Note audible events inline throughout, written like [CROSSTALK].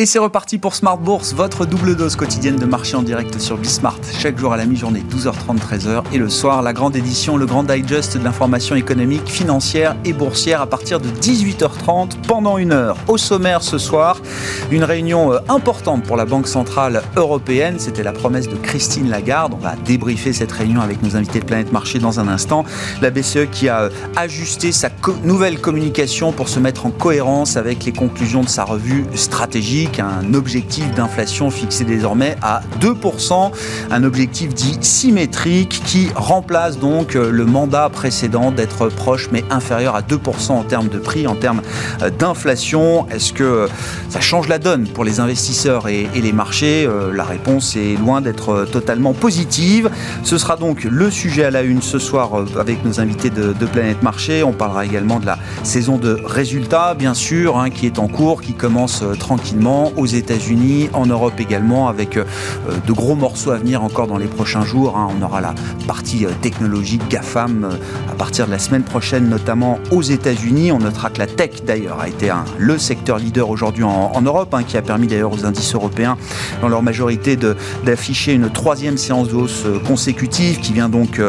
Et c'est reparti pour Smart Bourse, votre double dose quotidienne de marché en direct sur Bismart. Chaque jour à la mi-journée, 12h30, 13h. Et le soir, la grande édition, le grand digest de l'information économique, financière et boursière à partir de 18h30 pendant une heure. Au sommaire ce soir, une réunion euh, importante pour la Banque Centrale Européenne. C'était la promesse de Christine Lagarde. On va débriefer cette réunion avec nos invités de Planète Marché dans un instant. La BCE qui a euh, ajusté sa nouvelle communication pour se mettre en cohérence avec les conclusions de sa revue stratégique un objectif d'inflation fixé désormais à 2%, un objectif dit symétrique qui remplace donc euh, le mandat précédent d'être proche mais inférieur à 2% en termes de prix, en termes euh, d'inflation. Est-ce que euh, ça change la donne pour les investisseurs et, les marchés? La réponse est loin d'être totalement positive. Ce sera donc le sujet à la une ce soir avec nos invités de, Planète Marché. On parlera également de la saison de résultats, bien sûr, hein, qui est en cours, qui commence tranquillement aux États-Unis, en Europe également, avec euh, de gros morceaux à venir encore dans les prochains jours. Hein. On aura la partie euh, technologique GAFAM euh, à partir de la semaine prochaine, notamment aux États-Unis. On notera que la tech, d'ailleurs, a été le secteur leader aujourd'hui en, Europe, hein, qui a permis d'ailleurs aux indices européens, dans leur majorité, d'afficher une troisième séance de hausse consécutive, qui vient donc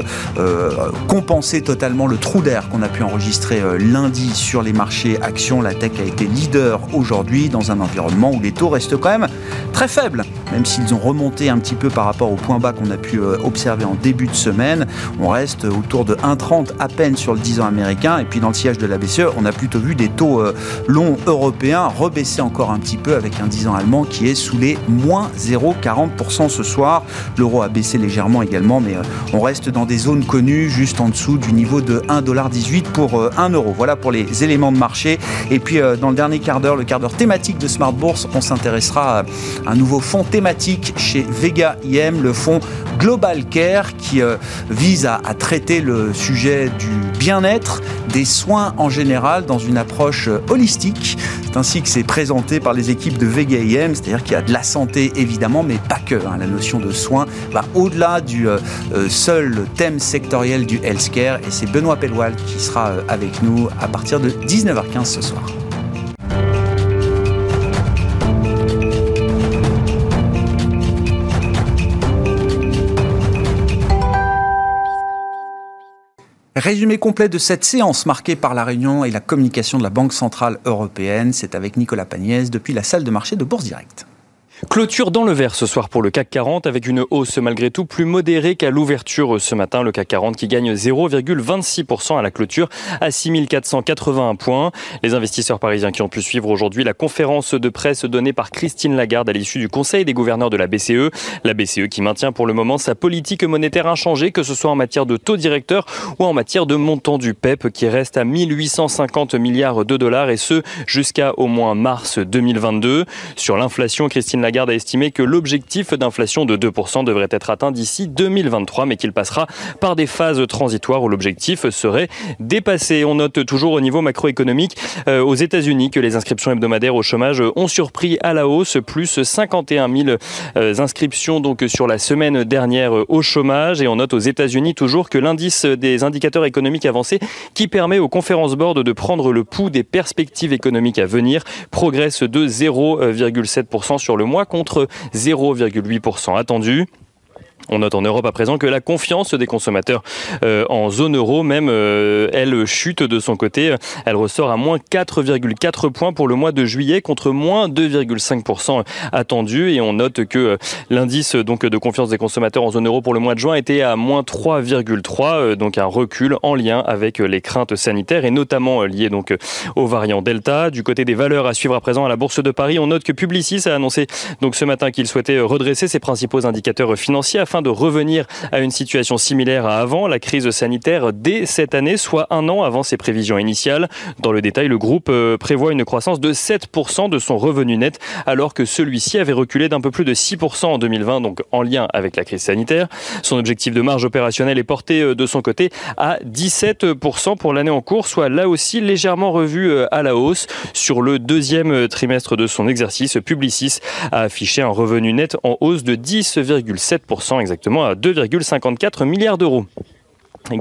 compenser totalement le trou d'air qu'on a pu enregistrer lundi sur les marchés actions. La tech a été leader aujourd'hui dans un environnement où les taux restent quand même très faibles, même s'ils ont remonté un petit peu par rapport au point bas qu'on a pu euh, observer en début de semaine. On reste autour de 1,30 à peine sur le 10 ans américain. Et puis dans le sillage de la BCE, on a plutôt vu des taux euh, longs européens rebaisser encore un petit peu avec un 10 ans allemand qui est sous les moins 0,40% ce soir. L'euro a baissé légèrement également, mais euh, on reste dans des zones connues juste en dessous du niveau de 1,18$ pour 1 euro. Voilà pour les éléments de marché. Et puis dans le dernier quart d'heure, le quart d'heure thématique de Smart Bourse, on s'intéressera à un nouveau fonds thématique chez Vega IM, le fonds Global Care, qui euh, vise à, traiter le sujet du bien-être, des soins en général, dans une approche euh, holistique. C'est ainsi que c'est présenté par les équipes de Vega IM, c'est-à-dire qu'il y a de la santé évidemment, mais pas que. Hein. La notion de soins va au-delà du euh, seul thème sectoriel du healthcare. Et c'est Benoît Pelloual qui sera avec nous à partir de 19h15 ce soir. Résumé complet de cette séance marquée par la réunion et la communication de la Banque Centrale Européenne, c'est avec Nicolas Pagnès depuis la salle de marché de Bourse Directe. Clôture dans le vert ce soir pour le CAC 40 avec une hausse malgré tout plus modérée qu'à l'ouverture ce matin. Le CAC 40 qui gagne 0,26% à la clôture à 6481 points. Les investisseurs parisiens qui ont pu suivre aujourd'hui la conférence de presse donnée par Christine Lagarde à l'issue du Conseil des gouverneurs de la BCE. La BCE qui maintient pour le moment sa politique monétaire inchangée, que ce soit en matière de taux directeur ou en matière de montant du PEP qui reste à 1850 milliards de dollars et ce jusqu'à au moins mars 2022. Sur l'inflation, Christine Lagarde Lagarde a estimé que l'objectif d'inflation de 2% devrait être atteint d'ici 2023, mais qu'il passera par des phases transitoires où l'objectif serait dépassé. On note toujours au niveau macroéconomique euh, aux États-Unis que les inscriptions hebdomadaires au chômage ont surpris à la hausse, plus 51 000 euh, inscriptions donc sur la semaine dernière au chômage. Et on note aux États-Unis toujours que l'indice des indicateurs économiques avancés, qui permet aux conférences board de prendre le pouls des perspectives économiques à venir, progresse de 0,7% sur le mois contre 0,8% attendu. On note en Europe à présent que la confiance des consommateurs euh, en zone euro, même euh, elle chute de son côté. Elle ressort à moins 4,4 points pour le mois de juillet contre moins 2,5% attendu. Et on note que euh, l'indice donc de confiance des consommateurs en zone euro pour le mois de juin était à moins 3,3, donc un recul en lien avec les craintes sanitaires et notamment lié donc au variant Delta. Du côté des valeurs à suivre à présent à la Bourse de Paris, on note que Publicis a annoncé donc ce matin qu'il souhaitait redresser ses principaux indicateurs financiers afin de revenir à une situation similaire à avant la crise sanitaire dès cette année, soit un an avant ses prévisions initiales. Dans le détail, le groupe euh, prévoit une croissance de 7% de son revenu net, alors que celui-ci avait reculé d'un peu plus de 6% en 2020, donc en lien avec la crise sanitaire. Son objectif de marge opérationnelle est porté euh, de son côté à 17% pour l'année en cours, soit là aussi légèrement revu euh, à la hausse. Sur le deuxième trimestre de son exercice, Publicis a affiché un revenu net en hausse de 10,7% exactement à 2,54 milliards d'euros.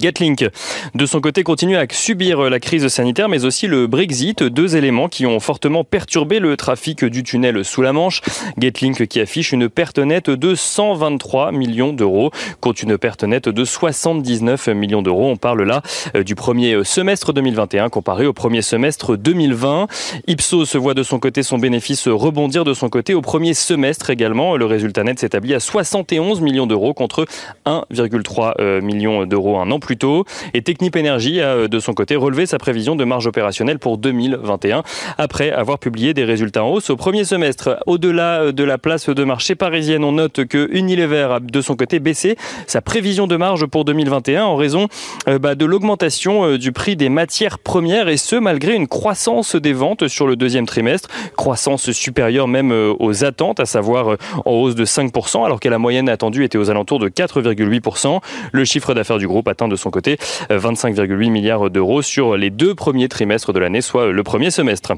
Getlink, de son côté, continue à subir la crise sanitaire, mais aussi le Brexit, deux éléments qui ont fortement perturbé le trafic du tunnel sous la Manche. Getlink qui affiche une perte nette de 123 millions d'euros, contre une perte nette de 79 millions d'euros. On parle là euh, du premier semestre 2021 comparé au premier semestre 2020. Ipsos voit de son côté son bénéfice rebondir de son côté au premier semestre également. Le résultat net s'établit à 71 millions d'euros contre 1,3 euh, million d'euros un an plus tôt. Et Technip Energy a euh, de son côté relevé sa prévision de marge opérationnelle pour 2021 après avoir publié des résultats en hausse au premier semestre. Au-delà euh, de la place de marché parisienne, on note que Unilever a de son côté baissé sa prévision de marge pour 2021 en raison euh, bah, de l'augmentation du prix des matières premières et ce malgré une croissance des ventes sur le deuxième trimestre, croissance supérieure même aux attentes, à savoir en hausse de 5% alors que la moyenne attendue était aux alentours de 4,8%. Le chiffre d'affaires du groupe de son côté 25,8 milliards d'euros sur les deux premiers trimestres de l'année, soit le premier semestre.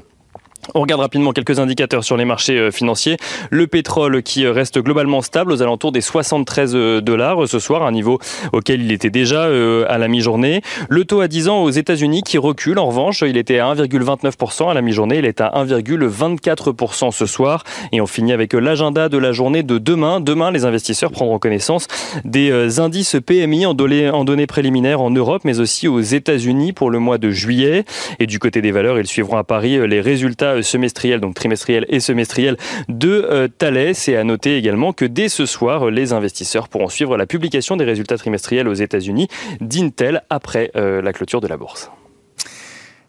On regarde rapidement quelques indicateurs sur les marchés euh, financiers. Le pétrole qui euh, reste globalement stable aux alentours des 73 euh, dollars ce soir, un niveau auquel il était déjà à la mi-journée. Le taux à 10 ans aux États-Unis qui recule. En revanche, il était à 1,29% à la mi-journée. Il est à 1,24% ce soir. Et on finit avec l'agenda de la journée de demain. Demain, les investisseurs prendront connaissance des indices PMI en données préliminaires en Europe, mais aussi aux États-Unis pour le mois de juillet. Et du côté des valeurs, ils suivront à Paris les résultats euh, semestriel, donc trimestriel et semestriel de euh, Thales. Et à noter également que dès ce soir, les investisseurs pourront suivre la publication des résultats trimestriels aux États-Unis d'Intel après euh, la clôture de la bourse.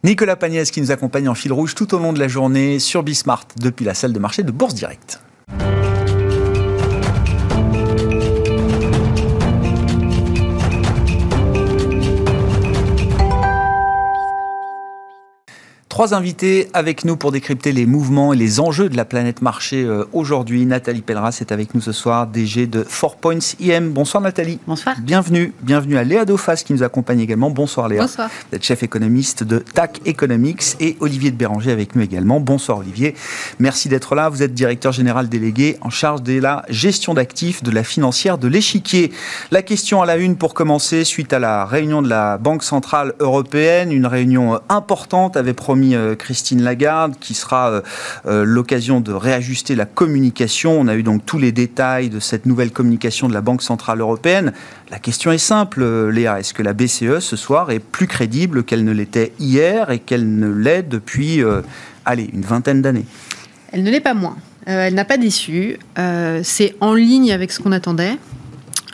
Nicolas Pagnès qui nous accompagne en fil rouge tout au long de la journée sur Bismart depuis la salle de marché de Bourse Directe. Trois invités avec nous pour décrypter les mouvements et les enjeux de la planète marché euh, aujourd'hui. Nathalie Pelleras est avec nous ce soir, DG de 4 Points IM. Bonsoir Nathalie. Bonsoir. Bienvenue. Bienvenue à Léa Dauphas qui nous accompagne également. Bonsoir Léa. Bonsoir. Vous êtes chef économiste de TAC Economics et Olivier de Béranger avec nous également. Bonsoir Olivier. Merci d'être là. Vous êtes directeur général délégué en charge de la gestion d'actifs de la financière de l'échiquier. La question à la une pour commencer, suite à la réunion de la Banque Centrale Européenne, une réunion importante avait promis euh, Christine Lagarde, qui sera euh, euh, l'occasion de réajuster la communication. On a eu donc tous les détails de cette nouvelle communication de la Banque Centrale Européenne. La question est simple, Léa. Est-ce que la BCE ce soir est plus crédible qu'elle ne l'était hier et qu'elle ne l'est depuis, allez, une vingtaine d'années? Elle ne l'est pas moins. elle n'a pas déçu. C'est en ligne avec ce qu'on attendait.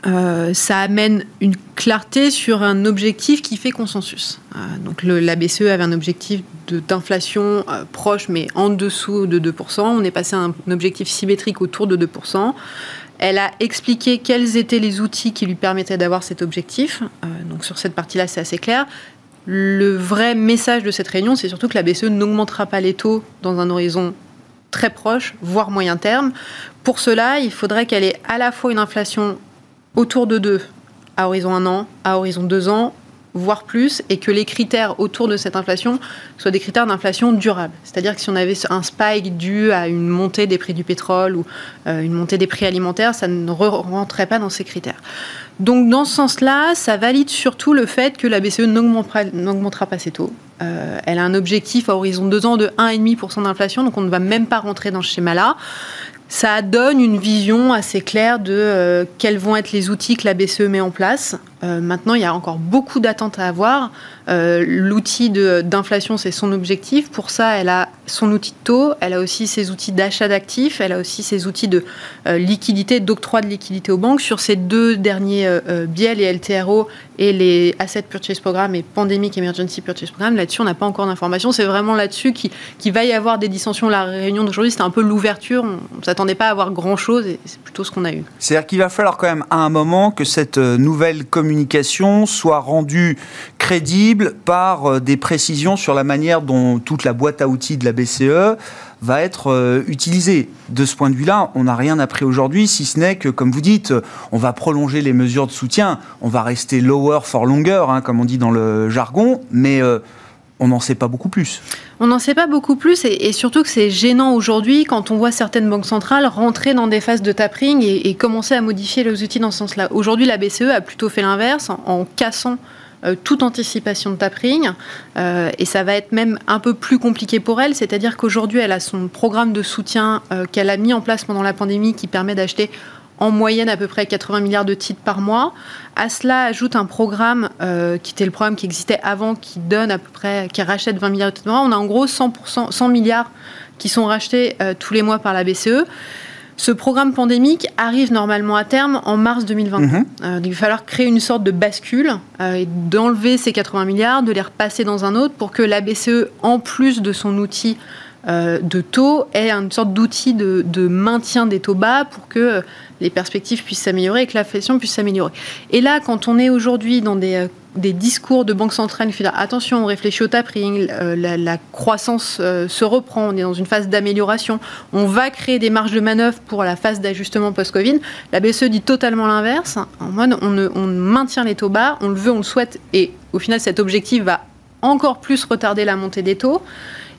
Euh, ça amène une clarté sur un objectif qui fait consensus. Euh, donc la BCE avait un objectif d'inflation euh, proche mais en dessous de 2%. On est passé à un, objectif symétrique autour de 2%. Elle a expliqué quels étaient les outils qui lui permettaient d'avoir cet objectif. donc sur cette partie-là, c'est assez clair. Le vrai message de cette réunion, c'est surtout que la BCE n'augmentera pas les taux dans un horizon très proche, voire moyen terme. Pour cela, il faudrait qu'elle ait à la fois une inflation autour de 2 à horizon 1 an, à horizon 2 ans, voire plus, et que les critères autour de cette inflation soient des critères d'inflation durable. C'est-à-dire que si on avait un spike dû à une montée des prix du pétrole ou euh, une montée des prix alimentaires, ça ne rentrait pas dans ces critères. Donc dans ce sens-là, ça valide surtout le fait que la BCE n'augmentera pas ses taux. Euh, elle a un objectif à horizon 2 ans de 1,5% d'inflation, donc on ne va même pas rentrer dans ce schéma-là ça donne une vision assez claire de euh, quels vont être les outils que la BCE met en place. Euh, maintenant, il y a encore beaucoup d'attentes à avoir. Euh, l'outil d'inflation, c'est son objectif. Pour ça, elle a son outil de taux, elle a aussi ses outils d'achat d'actifs, elle a aussi ses outils de euh, liquidité, d'octroi de liquidité aux banques. Sur ces deux derniers euh, biais, les LTRO et les Asset Purchase Programme et Pandemic Emergency Purchase Programme, là-dessus, on n'a pas encore d'informations. C'est vraiment là-dessus qu'il qui va y avoir des dissensions. La réunion d'aujourd'hui, c'était un peu l'ouverture. On ne s'attendait pas à avoir grand-chose et c'est plutôt ce qu'on a eu. C'est-à-dire qu'il va falloir quand même à un moment que cette nouvelle soit rendue crédible par des précisions sur la manière dont toute la boîte à outils de la BCE va être euh, utilisée. De ce point de vue-là, on n'a rien appris aujourd'hui, si ce n'est que, comme vous dites, on va prolonger les mesures de soutien, on va rester lower for longer, hein, comme on dit dans le jargon, mais euh, on n'en sait pas beaucoup plus. On n'en sait pas beaucoup plus et, surtout que c'est gênant aujourd'hui quand on voit certaines banques centrales rentrer dans des phases de tapering et, commencer à modifier les outils dans ce sens-là. Aujourd'hui, la BCE a plutôt fait l'inverse en cassant euh, toute anticipation de tapering. Euh, et ça va être même un peu plus compliqué pour elle, c'est-à-dire qu'aujourd'hui, elle a son programme de soutien euh, qu'elle a mis en place pendant la pandémie qui permet d'acheter en moyenne à peu près 80 milliards de titres par mois. À cela ajoute un programme qui était le programme qui existait avant, qui donne à peu près, qui rachète 20 milliards de titres par mois. On a en gros 100%, 100 milliards qui sont rachetés tous les mois par la BCE. Ce programme pandémique arrive normalement à terme en mars 2020. Mhm. Euh, il va falloir créer une sorte de bascule euh, et d'enlever ces 80 milliards, de les repasser dans un autre pour que la BCE, en plus de son outil euh, de taux, ait une sorte d'outil de, maintien des taux bas pour que les perspectives puissent s'améliorer et que l'inflation puisse s'améliorer. Et là, quand on est aujourd'hui dans des des discours de banque centrale qui attention, on réfléchit au tapering, euh, la, croissance euh, se reprend, on est dans une phase d'amélioration, on va créer des marges de manœuvre pour la phase d'ajustement post-Covid. La BCE dit totalement l'inverse. En mode, on, on maintient les taux bas, on le veut, on le souhaite, et au final, cet objectif va encore plus retarder la montée des taux.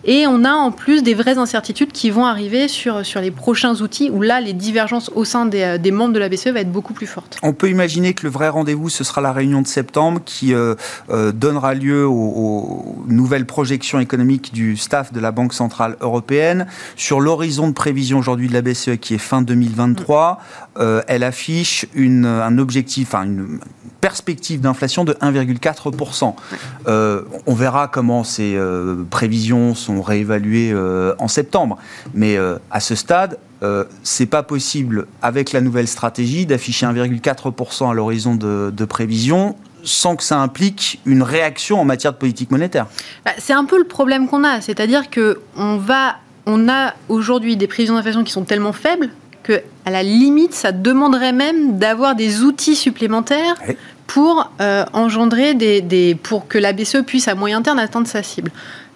Et on a en plus des vraies incertitudes qui vont arriver sur, les prochains outils où là, les divergences au sein des, euh, membres de la BCE vont être beaucoup plus fortes. On peut imaginer que le vrai rendez-vous, ce sera la réunion de septembre qui euh, euh, donnera lieu aux, nouvelles projections économiques du staff de la Banque Centrale Européenne. Sur l'horizon de prévision aujourd'hui de la BCE qui est fin 2023, elle affiche une, un objectif, enfin une perspective d'inflation de 1,4%. on verra comment ces prévisions sont euh, en septembre. Mais euh, à ce stade, euh, c'est pas possible, avec la nouvelle stratégie, d'afficher 1,4% à l'horizon de, prévision sans que ça implique une réaction en matière de politique monétaire. Bah, c'est un peu le problème qu'on a, c'est-à-dire que on va, on a aujourd'hui des prévisions d'inflation qui sont tellement faibles que, à la limite, ça demanderait même d'avoir des outils supplémentaires pour engendrer des, des, pour que la BCE puisse à moyen terme atteindre sa cible.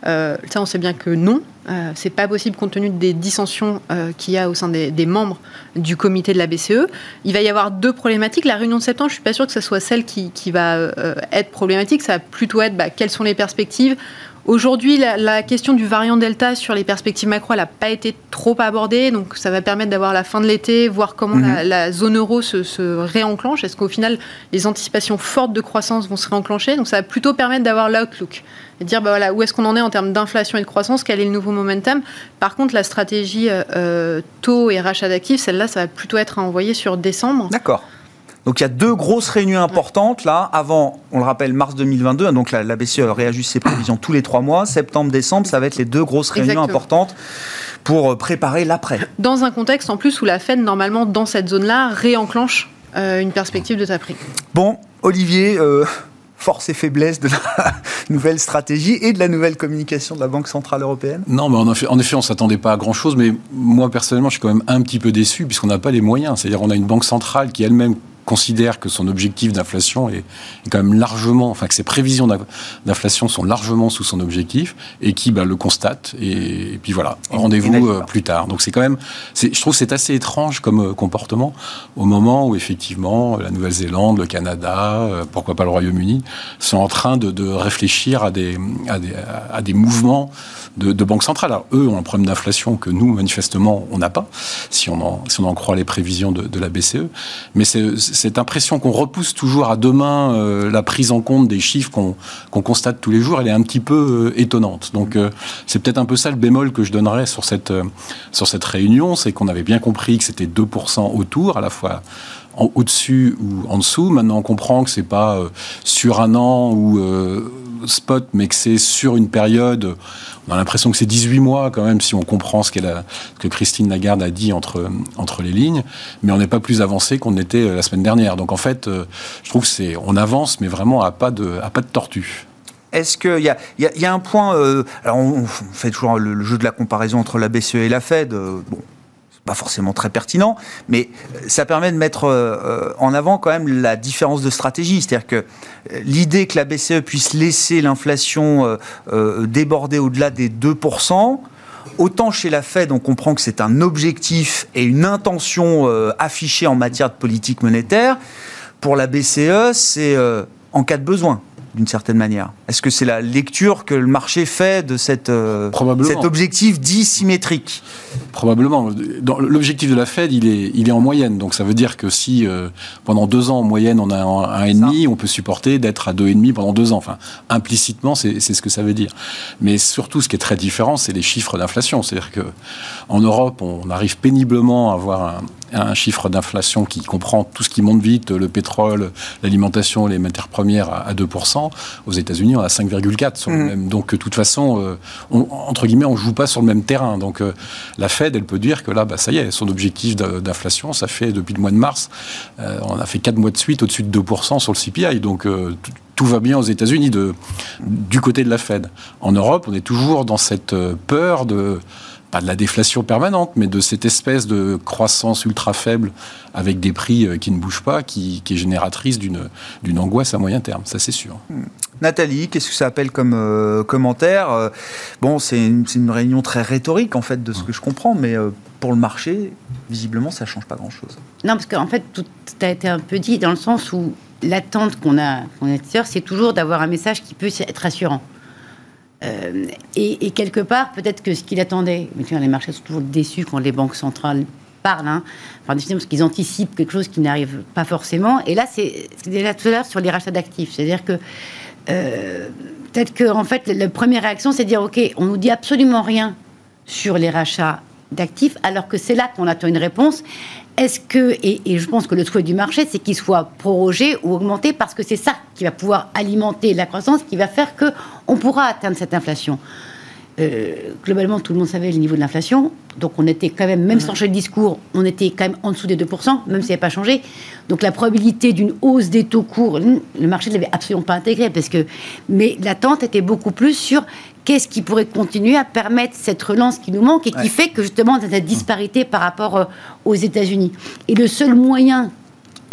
Euh, ça, on sait bien que non, euh, c'est pas possible compte tenu des dissensions euh, qu'il y a au sein des, membres du comité de la BCE. Il va y avoir deux problématiques. La réunion de septembre, je suis pas sûre que ce soit celle qui, va être problématique. Ça va plutôt être bah, quelles sont les perspectives. Aujourd'hui, la, question du variant Delta sur les perspectives macro, elle n'a pas été trop abordée, donc ça va permettre d'avoir la fin de l'été, voir comment la, mhm. zone euro se, se réenclenche. Est-ce qu'au final, les anticipations fortes de croissance vont se réenclencher? Donc ça va plutôt permettre d'avoir l'outlook et dire bah voilà, où est-ce qu'on en est en termes d'inflation et de croissance, quel est le nouveau momentum? Par contre, la stratégie euh, taux et rachat d'actifs, celle-là, ça va plutôt être à envoyer sur décembre. D'accord. Donc il y a deux grosses réunions importantes là, avant, on le rappelle, mars 2022, donc la, BCE réajuste ses prévisions tous les trois mois, septembre, décembre, ça va être les deux grosses réunions importantes pour euh, préparer l'après. Dans un contexte en plus où la Fed, normalement, dans cette zone-là, réenclenche euh, une perspective de tapering. Bon, Olivier, [LAUGHS] force et faiblesse de la [LAUGHS] nouvelle stratégie et de la nouvelle communication de la Banque Centrale Européenne Non, mais en effet, en effet on ne s'attendait pas à grand-chose, mais moi personnellement, je suis quand même un petit peu déçu puisqu'on n'a pas les moyens. C'est-à-dire on a une Banque Centrale qui elle-même considère que son objectif d'inflation est, quand même largement, enfin que ses prévisions d'inflation sont largement sous son objectif et qui bah, le constate et, puis voilà rendez-vous euh, plus tard. Donc c'est quand même, je trouve c'est assez étrange comme euh, comportement au moment où effectivement la Nouvelle-Zélande, le Canada, euh, pourquoi pas le Royaume-Uni sont en train de, de réfléchir à des, à des, à des mouvements de, de banques centrales. Alors eux ont un problème d'inflation que nous manifestement on n'a pas si on en, si on en croit les prévisions de, de la BCE, mais c'est cette impression qu'on repousse toujours à demain euh, la prise en compte des chiffres qu'on constate tous les jours, elle est un petit peu euh, étonnante. Donc euh, c'est peut-être un peu ça le bémol que je donnerais sur cette, sur cette réunion, c'est qu'on avait bien compris que c'était 2% autour, à la fois au-dessus ou en dessous. Maintenant, on comprend que c'est pas sur un an ou spot, mais que c'est sur une période, on a l'impression que c'est 18 mois quand même, si on comprend ce, que Christine Lagarde a dit entre, entre les lignes, mais on n'est pas plus avancé qu'on était la semaine dernière. Donc en fait, je trouve que c'est, avance, mais vraiment à pas de, à pas de tortue. Est-ce qu'il y a, y, a, un point euh, Alors, on, fait toujours le, jeu de la comparaison entre la BCE et la Fed. Euh, bon, pas forcément très pertinent, mais ça permet de mettre euh, en avant quand même la différence de stratégie. C'est-à-dire que l'idée que la BCE puisse laisser l'inflation déborder au-delà des 2%, Autant chez la Fed, on comprend que c'est un objectif et une intention affichée en matière de politique monétaire. Pour la BCE, c'est en cas de besoin d'une certaine manière Est-ce que c'est la lecture que le marché fait de cette, euh, cet objectif dit symétrique? Probablement. L'objectif de la Fed, il est, il est en moyenne. Donc ça veut dire que si euh, pendant deux ans en moyenne on a un, et demi, on peut supporter d'être à deux et demi pendant deux ans. Enfin, implicitement, c'est ce que ça veut dire. Mais surtout, ce qui est très différent, c'est les chiffres d'inflation. C'est-à-dire que en Europe, on arrive péniblement à avoir un, un chiffre d'inflation qui comprend tout ce qui monte vite, le pétrole, l'alimentation, les matières premières à 2%. Aux États-Unis, on a 5,4. Mmh. Donc, de toute façon, euh, entre guillemets, on joue pas sur le même terrain. Donc, euh, la Fed, elle peut dire que là, bah, ça y est, son objectif d'inflation, ça fait depuis le mois de mars, euh, on a fait 4 mois de suite au-dessus de 2% sur le CPI. Donc, tout va bien aux États-Unis du côté de la Fed. En Europe, on est toujours dans cette peur de pas de la déflation permanente, mais de cette espèce de croissance ultra faible avec des prix euh, qui ne bougent pas, qui, est génératrice d'une angoisse à moyen terme, ça c'est sûr. Hmm. Nathalie, qu'est-ce que ça appelle comme euh, commentaire euh, Bon, c'est une, réunion très rhétorique en fait de ce que je comprends, mais pour le marché, visiblement, ça change pas grand-chose. Non, parce qu'en fait, tout a été un peu dit dans le sens où l'attente qu'on a, qu'on a c'est toujours d'avoir un message qui peut être rassurant. Euh, et, quelque part, peut-être que ce qu'il attendait, mais les marchés sont toujours déçus quand les banques centrales parlent, hein, enfin, parce qu'ils anticipent quelque chose qui n'arrive pas forcément. Et là, c'est déjà tout à l'heure sur les rachats d'actifs. C'est-à-dire que euh, peut-être que en fait, la première réaction, c'est de dire OK, on nous dit absolument rien sur les rachats d'actifs, alors que c'est là qu'on attend une réponse. Est-ce que, et, je pense que le souhait du marché, c'est qu'il soit prorogé ou augmenté parce que c'est ça qui va pouvoir alimenter la croissance, qui va faire que on pourra atteindre cette inflation. Euh, globalement, tout le monde savait le niveau de l'inflation. Donc, on était quand même, même sans changer le discours, on était quand même en dessous des 2%, même si ça n'a pas changé. Donc, la probabilité d'une hausse des taux courts, le marché ne l'avait absolument pas intégré. Parce que, mais l'attente était beaucoup plus sur qu'est-ce qui pourrait continuer à permettre cette relance qui nous manque et qui fait que, justement, on a cette disparité par rapport euh, aux États-Unis? Et le seul moyen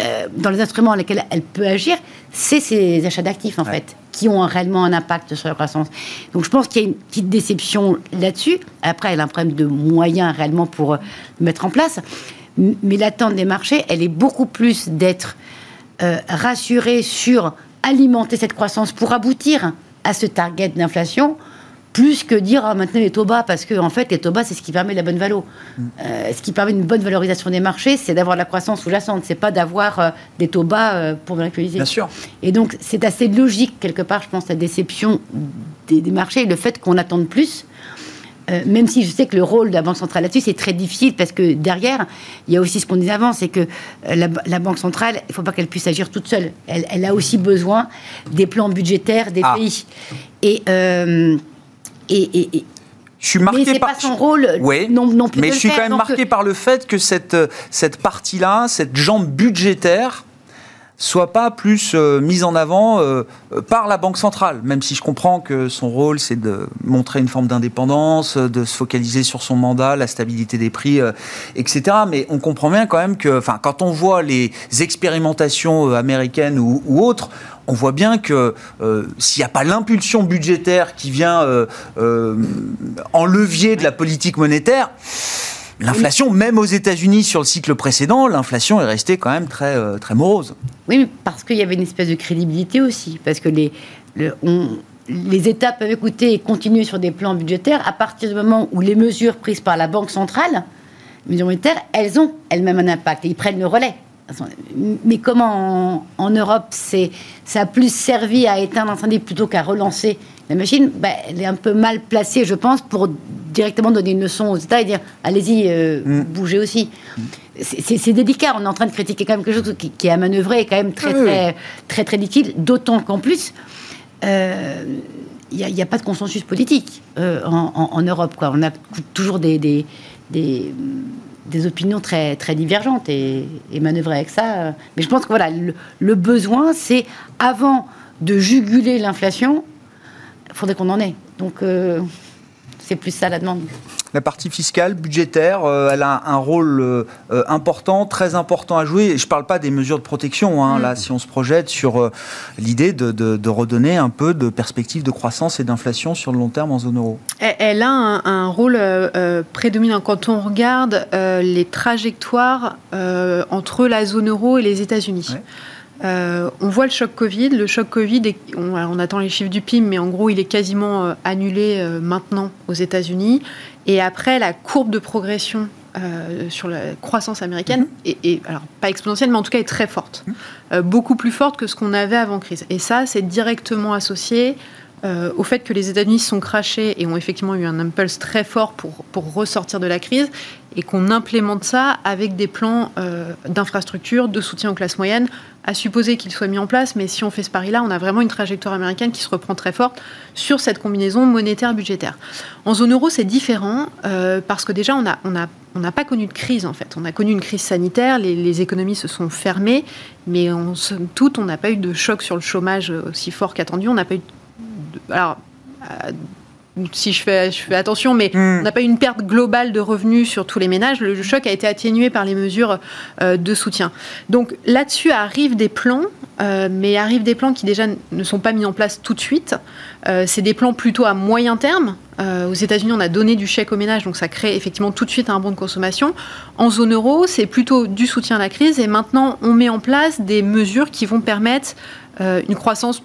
euh, dans les instruments dans lesquels elle peut agir, c'est ces achats d'actifs, en fait, qui ont réellement un impact sur la croissance. Donc je pense qu'il y a une petite déception là-dessus. Après, elle a un problème de moyens réellement pour euh, mettre en place. Mais l'attente des marchés, elle est beaucoup plus d'être euh, rassurée sur alimenter cette croissance pour aboutir à ce target d'inflation plus que dire ah, maintenant les taux bas, parce que en fait les taux bas c'est ce qui permet la bonne valo. Mm. Euh, ce qui permet une bonne valorisation des marchés, c'est d'avoir la croissance sous-jacente, c'est pas d'avoir euh, des taux bas euh, pour vérifier. Bien sûr. Et donc c'est assez logique quelque part, je pense, la déception des, marchés et le fait qu'on attende plus. même si je sais que le rôle de la Banque centrale là-dessus, c'est très difficile parce que derrière, il y a aussi ce qu'on disait avant, c'est que la, Banque centrale, il ne faut pas qu'elle puisse agir toute seule. Elle, a aussi besoin des plans budgétaires des ah. pays. Et et, je suis marqué mais par pas son rôle non, non plus mais je suis quand même marqué par le fait que cette, cette partie-là, cette jambe budgétaire, soit pas plus euh, mise en avant euh, par la Banque centrale, même si je comprends que son rôle, c'est de montrer une forme d'indépendance, de se focaliser sur son mandat, la stabilité des prix, euh, etc. Mais on comprend bien quand même que, quand on voit les expérimentations américaines ou, ou autres, on voit bien que euh, s'il n'y a pas l'impulsion budgétaire qui vient euh, euh, en levier de la politique monétaire, L'inflation, même aux États-Unis sur le cycle précédent, l'inflation est restée quand même très, très morose. Oui, mais parce qu'il y avait une espèce de crédibilité aussi. Parce que les, les États peuvent écouter et continuer sur des plans budgétaires à partir du moment où les mesures prises par la Banque centrale, les mesures monétaires, elles ont elles-mêmes un impact et ils prennent le relais. Mais comment en, Europe, c'est, ça a plus servi à éteindre l'incendie plutôt qu'à relancer la machine ben, Elle est un peu mal placée, je pense, pour directement donner une leçon aux États et dire allez-y, euh, mm. bougez aussi. C'est, délicat, on est en train de critiquer quand même quelque chose qui, qui est à manœuvrer et quand même très, très, très, très, liquide, d'autant qu'en plus, il n'y a, pas de consensus politique en, Europe. Quoi. On a toujours des, des, des, opinions très, très divergentes et, manœuvrer avec ça. Mais je pense que voilà, le, besoin, c'est avant de juguler l'inflation, il faudrait qu'on en ait. Donc, c'est plus ça la demande. La partie fiscale, budgétaire, euh, elle a un rôle euh, euh, important, très important à jouer. Je ne parle pas des mesures de protection, hein, mm. là, si on se projette sur l'idée de, redonner un peu de perspective de croissance et d'inflation sur le long terme en zone euro. Elle, a un, rôle prédominant quand on regarde les trajectoires entre la zone euro et les États-Unis. Euh, on voit le choc Covid. Le choc Covid, on, attend les chiffres du PIB, mais en gros, il est quasiment euh, annulé euh, maintenant aux États-Unis. Et après, la courbe de progression sur la croissance américaine mhm. est, alors pas exponentielle, mais en tout cas est très forte, mhm. beaucoup plus forte que ce qu'on avait avant crise. Et ça, c'est directement associé au fait que les États-Unis sont crachés et ont effectivement eu un impulse très fort pour, pour ressortir de la crise et qu'on implémente ça avec des plans d'infrastructure, de soutien aux classes moyennes, à supposer qu'il soit mis en place, mais si on fait ce pari-là, on a vraiment une trajectoire américaine qui se reprend très forte sur cette combinaison monétaire-budgétaire. En zone euro, c'est différent euh, parce que déjà, on n'a on a, on pas connu de crise en fait. On a connu une crise sanitaire, les, économies se sont fermées, mais en somme toute, on n'a pas eu de choc sur le chômage aussi fort qu'attendu. On n'a pas eu. De, alors, euh, si je fais, je fais attention, mais hmm. on n'a pas eu une perte globale de revenus sur tous les ménages. Le choc a été atténué par les mesures euh, de soutien. Donc là-dessus arrivent des plans, euh, mais arrivent des plans qui déjà ne sont pas mis en place tout de suite. Euh, c'est des plans plutôt à moyen terme. aux États-Unis, on a donné du chèque aux ménages, donc ça crée effectivement tout de suite un bon de consommation. En zone euro, c'est plutôt du soutien à la crise, et maintenant on met en place des mesures qui vont permettre une croissance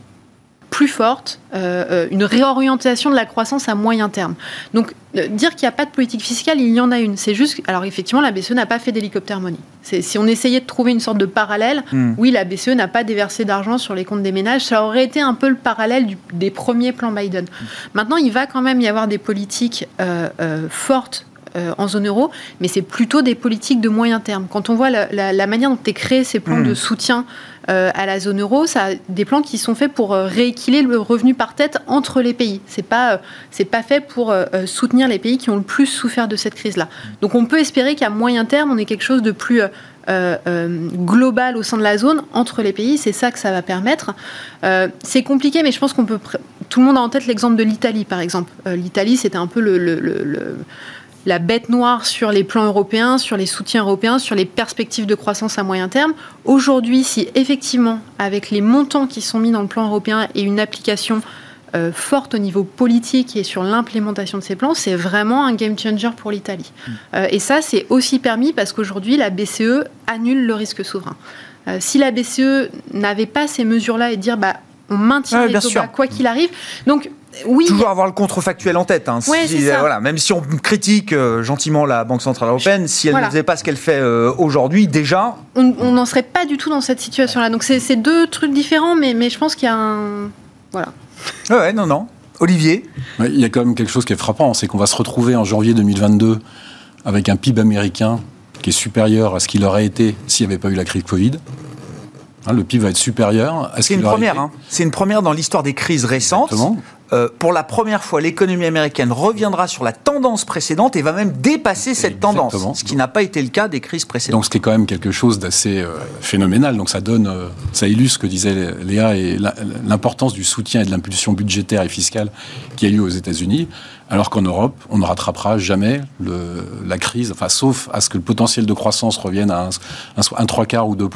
plus forte, euh, euh, une réorientation de la croissance à moyen terme. Donc, euh, dire qu'il n'y a pas de politique fiscale, il y en a une. C'est juste, alors effectivement, la BCE n'a pas fait d'hélicoptère money. Si on essayait de trouver une sorte de parallèle, hmm. oui, la BCE n'a pas déversé d'argent sur les comptes des ménages, ça aurait été un peu le parallèle des premiers plans Biden. Maintenant, il va quand même y avoir des politiques fortes en zone euro, mais c'est plutôt des politiques de moyen terme. Quand on voit la, manière dont est créé ces plans hmm. de soutien à la zone euro, ça a des plans qui sont faits pour euh, rééquilibrer le revenu par tête entre les pays. C'est pas euh, c'est pas fait pour soutenir les pays qui ont le plus souffert de cette crise-là. Donc on peut espérer qu'à moyen terme, on ait quelque chose de plus global au sein de la zone entre les pays. C'est ça que ça va permettre. c'est compliqué, mais je pense qu'on peut. Tout le monde a en tête l'exemple de l'Italie, par exemple. L'Italie, c'était un peu le la bête noire sur les plans européens, sur les soutiens européens, sur les perspectives de croissance à moyen terme. Aujourd'hui, si effectivement, avec les montants qui sont mis dans le plan européen et une application euh, forte au niveau politique et sur l'implémentation de ces plans, c'est vraiment un game changer pour l'Italie. Mm. Euh, et ça, c'est aussi permis parce qu'aujourd'hui, la BCE annule le risque souverain. Euh, si la BCE n'avait pas ces mesures-là et dire, bah, on maintient les taux quoi qu'il arrive. Donc, oui. Toujours avoir le contrefactuel en tête. Hein. voilà, même si on critique euh, gentiment la Banque Centrale Européenne, si elle ne faisait pas ce qu'elle fait euh, aujourd'hui, déjà. On n'en serait pas du tout dans cette situation-là. Donc c'est deux trucs différents, mais, mais je pense qu'il y a un. Voilà. Ouais, non, non. Olivier Il y a quand même quelque chose qui est frappant, c'est qu'on va se retrouver en janvier 2022 avec un PIB américain qui est supérieur à ce qu'il aurait été s'il n'y avait pas eu la crise Covid. Hein, le PIB va être supérieur à ce qu'il aurait été. C'est une première. Hein. C'est une première dans l'histoire des crises récentes. Exactement. Euh, pour la première fois, l'économie américaine reviendra sur la tendance précédente et va même dépasser cette tendance, ce qui n'a pas été le cas des crises précédentes. Donc, ce qui est quand même quelque chose d'assez euh, phénoménal. Donc, ça donne, euh, ça illustre ce que disait Léa et l'importance du soutien et de l'impulsion budgétaire et fiscale qui a eu aux États-Unis. Alors qu'en Europe, on ne rattrapera jamais le, la crise, enfin, sauf à ce que le potentiel de croissance revienne à un, un, 3 quarts ou 2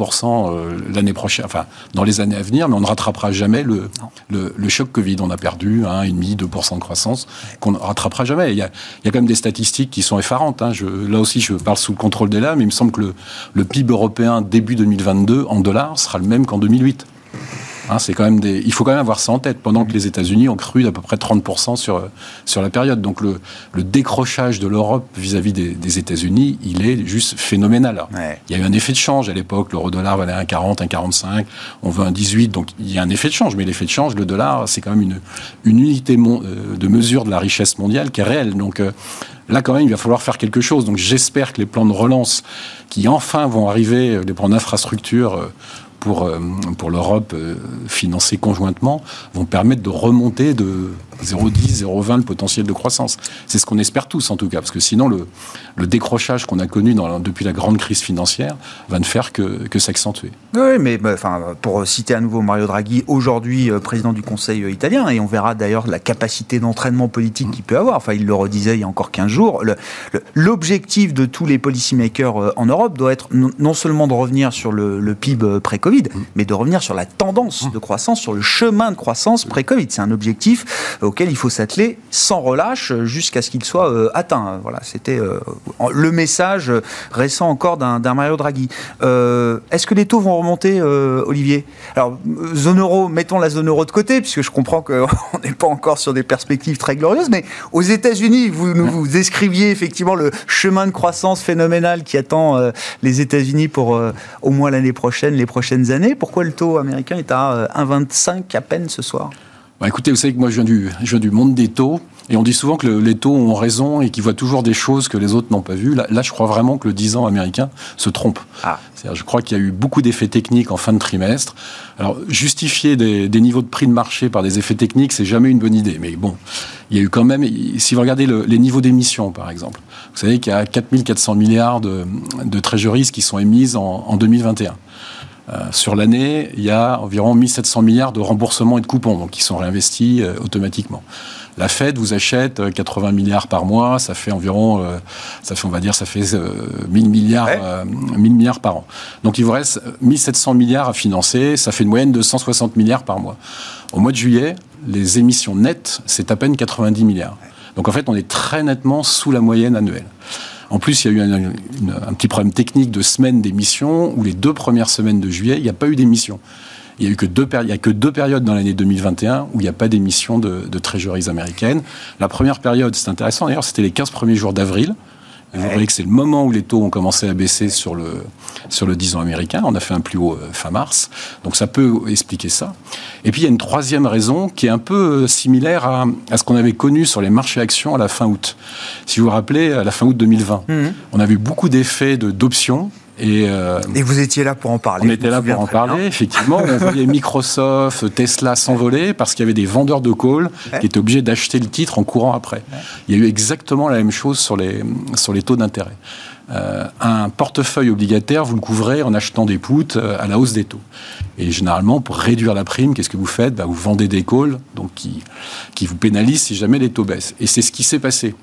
l'année prochaine, enfin, dans les années à venir, mais on ne rattrapera jamais le, le, le choc Covid. On a perdu 1,5, 2% de croissance, qu'on ne rattrapera jamais. Il y, a, quand même des statistiques qui sont effarantes. Hein. Là aussi, je parle sous le contrôle des mais il me semble que le PIB européen début 2022 en dollars sera le même qu'en 2008. Hein, c'est quand même des... Il faut quand même avoir ça en tête, pendant que les États-Unis ont cru d'à peu près 30% sur, sur la période. Donc le, le décrochage de l'Europe vis-à-vis des, des États-Unis, il est juste phénoménal. Il y a eu un effet de change à l'époque, l'euro-dollar valait 1,40, 1,45, on veut un 18, donc il y a un effet de change, mais l'effet de change, le dollar, c'est quand même une, une unité euh, de mesure de la richesse mondiale qui est réelle. Donc euh, là, quand même, il va falloir faire quelque chose. Donc j'espère que les plans de relance qui enfin vont arriver, les plans d'infrastructure, pour, euh, pour l'Europe euh, financés conjointement vont permettre de remonter de 0,10, 0,20 le potentiel de croissance. C'est ce qu'on espère tous en tout cas, parce que sinon le, le décrochage qu'on a connu dans, depuis la grande crise financière va ne faire que, que s'accentuer. Oui, mais bah, enfin, pour citer à nouveau Mario Draghi, aujourd'hui euh, président du Conseil italien, et on verra d'ailleurs la capacité d'entraînement politique qu'il peut avoir. Enfin, il le redisait il y a encore 15 jours. L'objectif de tous les policymakers en Europe doit être non seulement de revenir sur le, le PIB pré-Covid, mais de revenir sur la tendance de croissance, sur le chemin de croissance pré-Covid. C'est un objectif auquel il faut s'atteler sans relâche jusqu'à ce qu'il soit euh, atteint. Voilà, c'était euh, le message récent encore d'un Mario Draghi. Euh, est-ce que les taux vont remonter, Olivier? Alors, zone euro, mettons la zone euro de côté, puisque je comprends qu'on [LAUGHS] n'est pas encore sur des perspectives très glorieuses, mais aux États-Unis, vous nous vous déscriviez effectivement le chemin de croissance phénoménal qui attend les États-Unis pour au moins l'année prochaine, les prochaines années. Pourquoi le taux américain est à 1,25 à peine ce soir? Bah, écoutez, vous savez que moi je viens, du, je viens du monde des taux, et on dit souvent que les taux ont raison et qu'ils voient toujours des choses que les autres n'ont pas vues. Là, là, je crois vraiment que le 10 ans américain se trompe. Ah. je crois qu'il y a eu beaucoup d'effets techniques en fin de trimestre. Alors, justifier des, des, niveaux de prix de marché par des effets techniques, c'est jamais une bonne idée. Mais bon, il y a eu quand même, si vous regardez le, les niveaux d'émissions, par exemple, vous savez qu'il y a 4400 milliards de, de treasuries qui sont émises en, en 2021. Euh, sur l'année, il y a environ 1700 milliards de remboursements et de coupons, donc qui sont réinvestis euh, automatiquement. La Fed vous achète 80 euh, milliards par mois, ça fait environ, ça fait, on va dire, ça fait 1000 milliards, 1000 milliards par an. Donc il vous reste 1700 milliards à financer, ça fait une moyenne de 160 milliards par mois. Au mois de juillet, les émissions nettes, c'est à peine 90 milliards. Donc en fait, on est très nettement sous la moyenne annuelle. En plus, il y a eu un, petit problème technique de semaine d'émission où les deux premières semaines de juillet, il n'y a pas eu d'émission. Il n'y a eu que deux, deux périodes dans l'année 2021 où il n'y a pas d'émission de, de trésoreries américaines. La première période, c'est intéressant d'ailleurs, c'était les 15 premiers jours d'avril. Vous voyez que c'est le moment où les taux ont commencé à baisser sur le, sur le 10 ans américain. On a fait un plus haut euh, fin mars. Donc ça peut expliquer ça. Et puis il y a une troisième raison qui est un peu euh, similaire à, à ce qu'on avait connu sur les marchés actions à la fin août. Si vous vous rappelez, à la fin août 2020, mmh. on avait eu beaucoup d'effets d'options euh, et, vous étiez là pour en parler. On était là pour en parler, effectivement. On voyait Microsoft, Tesla s'envoler parce qu'il y avait des vendeurs de call qui étaient obligés d'acheter le titre en courant après. Il y a eu exactement la même chose sur les, sur les taux d'intérêt. Euh, un portefeuille obligataire, vous le couvrez en achetant des puts euh, à la hausse des taux. Et généralement, pour réduire la prime, qu'est-ce que vous faites? Bah, Vous vendez des calls donc qui, qui vous pénalisent si jamais les taux baissent. Et c'est ce qui s'est passé.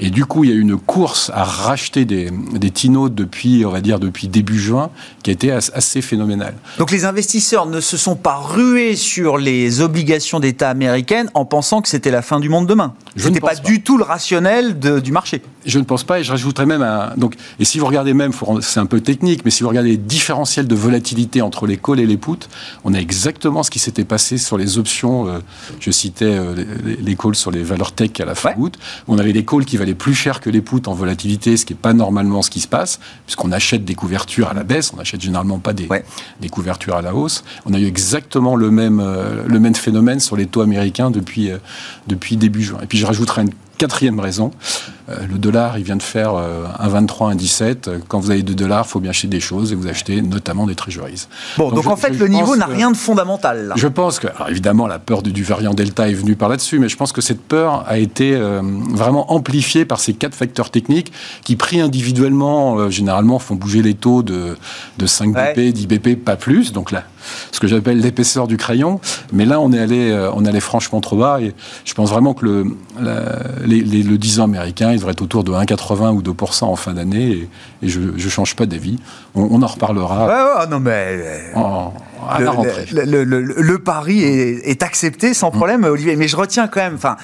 Et du coup, il y a eu une course à racheter des, des Tino depuis, on va dire, depuis début juin, qui a été assez phénoménale. Donc les investisseurs ne se sont pas rués sur les obligations d'État américaines en pensant que c'était la fin du monde demain. Ce n'était pas, du tout le rationnel du marché. Je ne pense pas, et je rajouterais même un. Donc, et si vous regardez même, c'est un peu technique, mais si vous regardez les différentiels de volatilité entre les calls et les puts, on a exactement ce qui s'était passé sur les options. Euh, je citais euh, les, calls sur les valeurs tech à la fin août. On avait des calls qui valaient plus cher que les puts en volatilité, ce qui n'est pas normalement ce qui se passe, puisqu'on achète des couvertures à la baisse, on n'achète généralement pas des, des, couvertures à la hausse. On a eu exactement le même, euh, le même phénomène sur les taux américains depuis, euh, depuis début juin. Et puis je rajouterai une quatrième raison, le dollar, il vient de faire 1,23, 1,17. Quand vous avez 2 dollars, il faut bien acheter des choses et vous achetez notamment des treasuries. Bon, donc, en fait, le niveau n'a rien de fondamental. Là. Je pense que, alors évidemment, la peur du, variant Delta est venue par là-dessus, mais je pense que cette peur a été euh, vraiment amplifiée par ces quatre facteurs techniques qui, pris individuellement, euh, généralement font bouger les taux de, de 5 BP, 10 BP, pas plus. Donc là, ce que j'appelle l'épaisseur du crayon. Mais là, on est allé, on est allé franchement trop bas et je pense vraiment que le, le 10 ans américain, devrait être autour de 1,80 ou 2% en fin d'année, et, je ne change pas d'avis. On, en reparlera. non, mais. Le, pari est, accepté sans mm. problème, Olivier. Mais je retiens quand même enfin,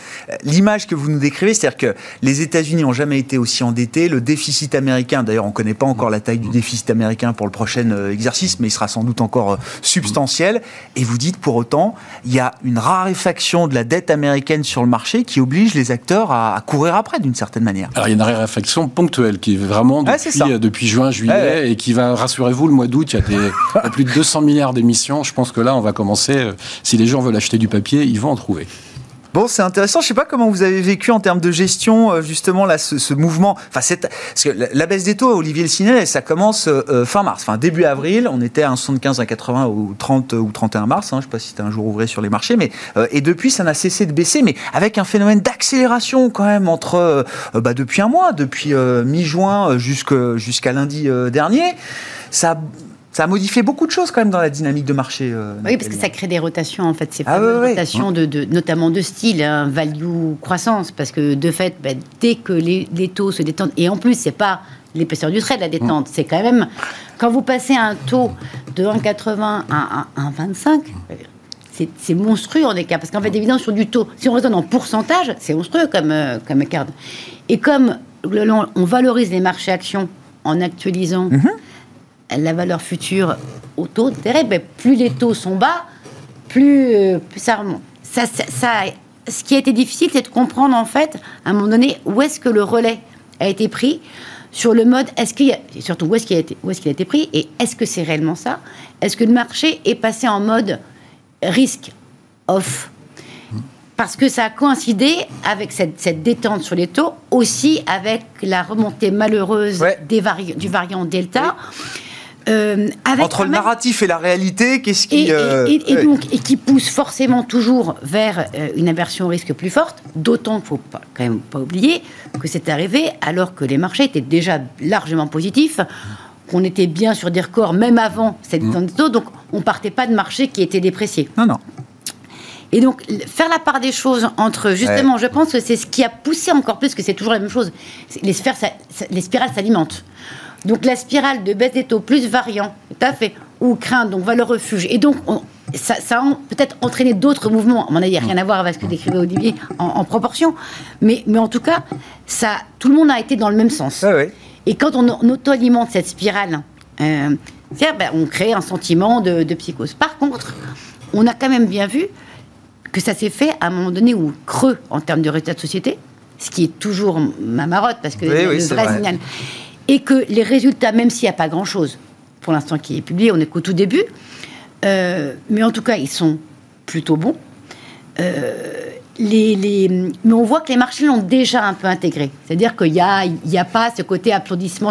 l'image que vous nous décrivez, c'est-à-dire que les États-Unis n'ont jamais été aussi endettés. Le déficit américain, d'ailleurs, on ne connaît pas encore la taille du déficit américain pour le prochain euh, exercice, mais il sera sans doute encore euh, substantiel. Et vous dites pour autant, il y a une raréfaction de la dette américaine sur le marché qui oblige les acteurs à, courir après d'une certaine manière. Alors il y a une raréfaction ponctuelle qui est vraiment depuis, euh, depuis juin, juillet, et qui va, rassurez-vous, le mois d'août, il y, a des, plus de 200 milliards d'émissions. Je pense que là, on va commencer, si les gens veulent acheter du papier, ils vont en trouver. Bon, c'est intéressant. Je sais pas comment vous avez vécu en termes de gestion, euh, justement, ce, mouvement. Enfin, cette, parce que la, baisse des taux, Olivier Le Cinet, ça commence euh, euh, fin mars. Enfin, début avril, on était à 75 à 80 au 30 ou 31 mars. Hein, je sais pas si c'était un jour ouvré sur les marchés, mais et depuis, ça n'a cessé de baisser, mais avec un phénomène d'accélération quand même entre bah, depuis un mois, depuis mi-juin jusqu'à lundi dernier. Ça ça a modifié beaucoup de choses quand même dans la dynamique de marché. Euh, oui, parce que ça crée des rotations en fait, ces ah, rotations de, notamment de style, hein, value croissance, parce que de fait, ben, dès que les, taux se détendent, et en plus c'est pas l'épaisseur du trait de la détente, c'est quand même quand vous passez un taux de 1,80 à 1,25. C'est monstrueux en écart, parce qu'en fait, évidemment, sur du taux, si on raisonne en pourcentage, c'est monstrueux comme, euh, comme écart. Et comme on valorise les marchés actions en actualisant mhm la valeur future au taux d'intérêt, ben, plus les taux sont bas, plus, euh, ça remonte. Ça, ce qui a été difficile, c'est de comprendre en fait, à un moment donné, où est-ce que le relais a été pris sur le mode, est-ce qu'il y a, surtout où est-ce qu'il a été, où est-ce qu'il a été pris, et est-ce que c'est réellement ça? Est-ce que le marché est passé en mode risque off? Parce que ça a coïncidé avec cette, détente sur les taux, aussi avec la remontée malheureuse des du variant Delta. Euh, Entre le narratif et la réalité, qu'est-ce qui... Et, euh, donc, et qui pousse forcément toujours vers euh, une inversion au risque plus forte, d'autant qu'il ne faut pas, quand même pas oublier que c'est arrivé alors que les marchés étaient déjà largement positifs, qu'on était bien sur des records même avant cette mmh. taux, donc on partait pas de marchés qui étaient dépréciés. Non, non. Et donc, faire la part des choses entre, justement, je pense que c'est ce qui a poussé encore plus, que c'est toujours la même chose. Les, sphères, les spirales s'alimentent. Donc la spirale de baisse des taux plus variant, tout à fait, ou crainte, donc valeur refuge. Et donc, ça, a peut-être entraîné d'autres mouvements. À mon avis, il n'y a rien à voir avec ce que décrivait Olivier en, proportion. Mais, mais en tout cas, ça, tout le monde a été dans le même sens. Et quand on, auto-alimente cette spirale, euh, ben, on crée un sentiment de, de, psychose. Par contre, on a quand même bien vu que ça s'est fait à un moment donné où creux en termes de résultats de société, ce qui est toujours ma marotte, parce que le, vrai signal et que les résultats, même s'il n'y a pas grand-chose pour l'instant qui est publié, on est qu'au tout début, euh, mais en tout cas, ils sont plutôt bons. Euh, les, mais on voit que les marchés l'ont déjà un peu intégré. C'est-à-dire qu'il n'y a, pas ce côté applaudissement.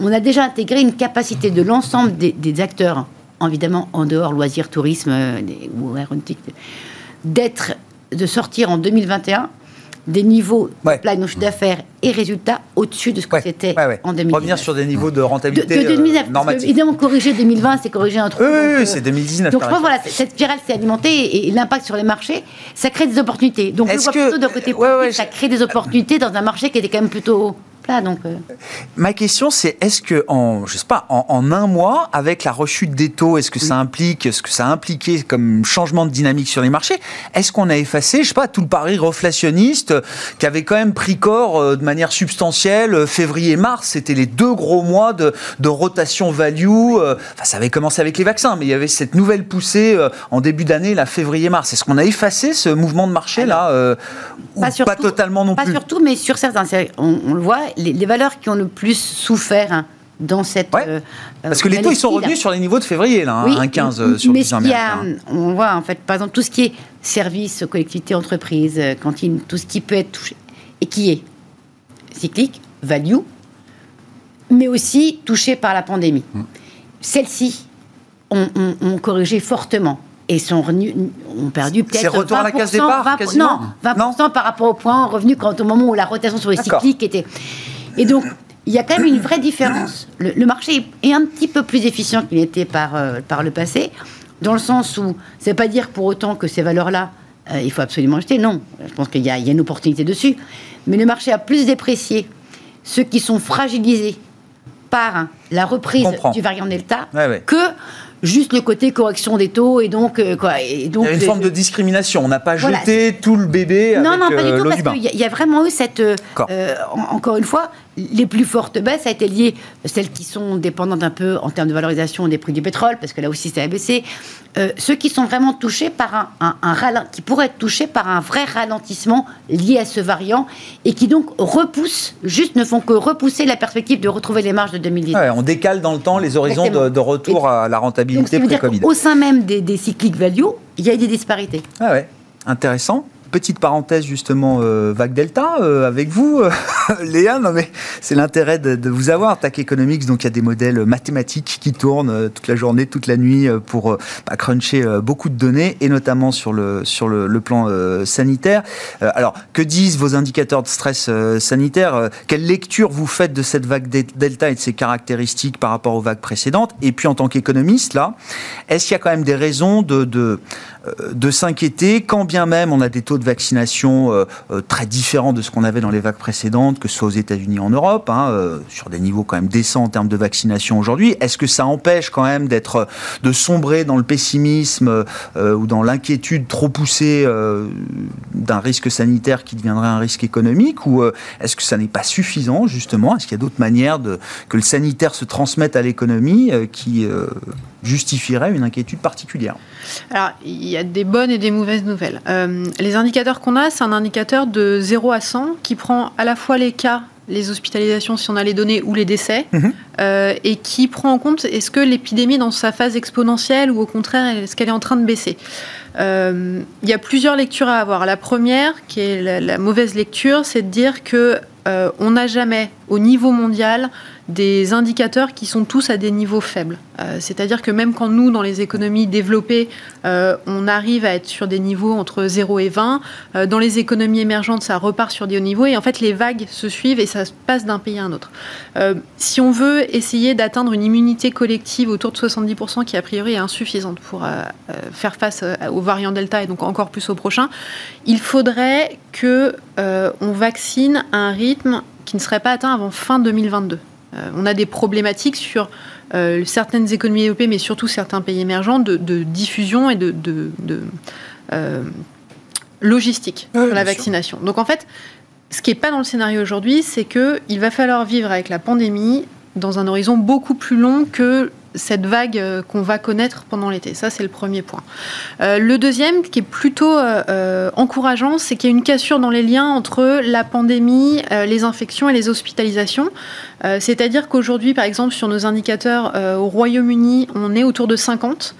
On a déjà intégré une capacité de l'ensemble des, acteurs, évidemment en dehors loisirs, tourisme euh, ou aéronautique, d'être, de sortir en 2021 des niveaux de plan d'affaires et résultats au-dessus de ce que c'était en 2019. Revenir sur des niveaux de rentabilité de, de 2019, euh, Évidemment, corriger 2020, c'est corriger un truc. Oui, oui, euh, c'est 2019. Donc, je crois, voilà, cette spirale s'est alimentée et, l'impact sur les marchés, ça crée des opportunités. Donc, je vois que... plutôt d'un côté ça crée des opportunités dans un marché qui était quand même plutôt donc, euh. Ma question, c'est est-ce que, en, je sais pas, en, un mois, avec la rechute des taux, est-ce que ça implique, ce que ça a impliqué comme changement de dynamique sur les marchés? Est-ce qu'on a effacé, je sais pas, tout le pari reflationniste euh, qui avait quand même pris corps euh, de manière substantielle février-mars C'était les deux gros mois de, rotation value. Enfin, ça avait commencé avec les vaccins, mais il y avait cette nouvelle poussée en début d'année, la février-mars. Est-ce qu'on a effacé ce mouvement de marché là pas, pas totalement non plus? Pas surtout, mais sur certains, on le voit les, valeurs qui ont le plus souffert hein, dans cette. Euh, Parce que les taux, ils sont revenus sur les niveaux de février, là, hein, 15 euh, sur mais le a, On voit, en fait, par exemple, tout ce qui est services, collectivités, entreprises, euh, cantines, tout ce qui peut être touché, et qui est cyclique, value, mais aussi touché par la pandémie. Mm. Celles-ci ont, corrigé fortement et sont ont perdu peut-être. C'est retour à la case départ 20, Non, 20% par rapport au point revenu quand au moment où la rotation sur les cycliques était. Et donc, il y a quand même une vraie différence. Le, marché est un petit peu plus efficient qu'il était par, euh, par le passé, dans le sens où, ça ne veut pas dire pour autant que ces valeurs-là, euh, il faut absolument acheter. Non, je pense qu'il y, a une opportunité dessus. Mais le marché a plus déprécié ceux qui sont fragilisés par la reprise du variant Delta que juste le côté correction des taux et donc euh, quoi. Et donc, il y a une forme de discrimination. On n'a pas jeté tout le bébé. Non, avec, non, pas du euh, tout, parce qu'il y, a vraiment eu cette. Euh, encore une fois, les plus fortes baisses a été liées, celles qui sont dépendantes un peu en termes de valorisation des prix du pétrole, parce que là aussi ça a baissé. ceux qui sont vraiment touchés par un, un, qui pourraient être touchés par un vrai ralentissement lié à ce variant et qui donc repoussent, juste ne font que repousser la perspective de retrouver les marges de 2010. on décale dans le temps les horizons de, retour à la rentabilité pré-Covid. Au sein même des, cycliques value, il y a des disparités. Ah ouais, intéressant. Petite parenthèse justement vague Delta avec vous, [LAUGHS] Léa. Non mais c'est l'intérêt de, vous avoir. TAC Economics, donc il y a des modèles mathématiques qui tournent toute la journée, toute la nuit pour bah, cruncher beaucoup de données et notamment sur le sur le, plan sanitaire. alors que disent vos indicateurs de stress sanitaire Quelle lecture vous faites de cette vague Delta et de ses caractéristiques par rapport aux vagues précédentes? Et puis en tant qu'économiste là, est-ce qu'il y a quand même des raisons de, euh, de s'inquiéter, quand bien même on a des taux de vaccination euh, euh, très différents de ce qu'on avait dans les vagues précédentes, que ce soit aux États-Unis en Europe, hein, sur des niveaux quand même décents en termes de vaccination aujourd'hui. Est-ce que ça empêche quand même d'être, de sombrer dans le pessimisme ou dans l'inquiétude trop poussée d'un risque sanitaire qui deviendrait un risque économique, ou est-ce que ça n'est pas suffisant justement? Est-ce qu'il y a d'autres manières que le sanitaire se transmette à l'économie qui justifieraient une inquiétude particulière Alors, il y a des bonnes et des mauvaises nouvelles. Euh, les indicateurs qu'on a, c'est un indicateur de 0 à 100 qui prend à la fois les cas les hospitalisations si on a les données ou les décès, mhm. euh, et qui prend en compte est-ce que l'épidémie dans sa phase exponentielle ou au contraire est-ce qu'elle est en train de baisser. Euh, il y a plusieurs lectures à avoir. La première, qui est la, la mauvaise lecture, c'est de dire que on n'a jamais au niveau mondial des indicateurs qui sont tous à des niveaux faibles. Euh, c'est-à-dire que même quand nous, dans les économies développées, euh, on arrive à être sur des niveaux entre 0 et 20, euh, dans les économies émergentes, ça repart sur des hauts niveaux et en fait, les vagues se suivent et ça passe d'un pays à un autre. si on veut essayer d'atteindre une immunité collective autour de 70%, qui a priori est insuffisante pour faire face aux variants Delta et donc encore plus au prochain, il faudrait que on vaccine à un rythme qui ne serait pas atteint avant fin 2022. Euh, on a des problématiques sur euh, certaines économies développées, mais surtout certains pays émergents, de, diffusion et de, euh, logistique sur la vaccination. Donc en fait, ce qui n'est pas dans le scénario aujourd'hui, c'est qu'il va falloir vivre avec la pandémie dans un horizon beaucoup plus long que cette vague euh, qu'on va connaître pendant l'été. Ça, c'est le premier point. Euh, le deuxième, qui est plutôt euh, encourageant, c'est qu'il y a une cassure dans les liens entre la pandémie, les infections et les hospitalisations. C'est-à-dire qu'aujourd'hui, par exemple, sur nos indicateurs au Royaume-Uni, on est autour de 50.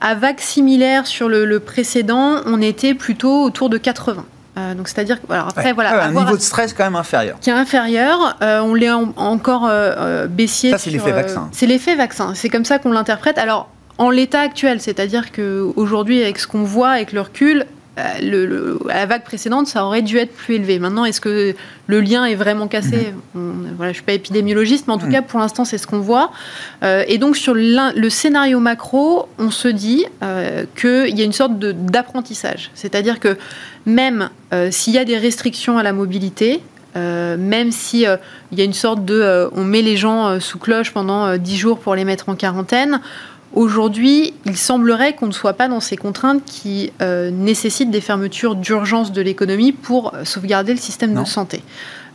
À vague similaire sur le précédent, on était plutôt autour de 80. Euh, donc c'est-à-dire que après voilà un niveau de stress quand même inférieur. Qui est inférieur, euh, on l'est encore euh, baissier. Ça c'est l'effet vaccin. c'est l'effet vaccin. C'est comme ça qu'on l'interprète. Alors en l'état actuel, c'est-à-dire que aujourd'hui avec ce qu'on voit avec le recul, euh, le, à la vague précédente, ça aurait dû être plus élevé. Maintenant, est-ce que le lien est vraiment cassé mhm. voilà, Je ne suis pas épidémiologiste, mais en tout mhm. cas, pour l'instant, c'est ce qu'on voit. Euh, et donc, sur le scénario macro, on se dit euh, qu'il y a une sorte d'apprentissage. C'est-à-dire que même s'il y a des restrictions à la mobilité, même si il y a une sorte de, on met les gens sous cloche pendant 10 jours pour les mettre en quarantaine, Aujourd'hui, il semblerait qu'on ne soit pas dans ces contraintes qui euh, nécessitent des fermetures d'urgence de l'économie pour euh, sauvegarder le système de santé.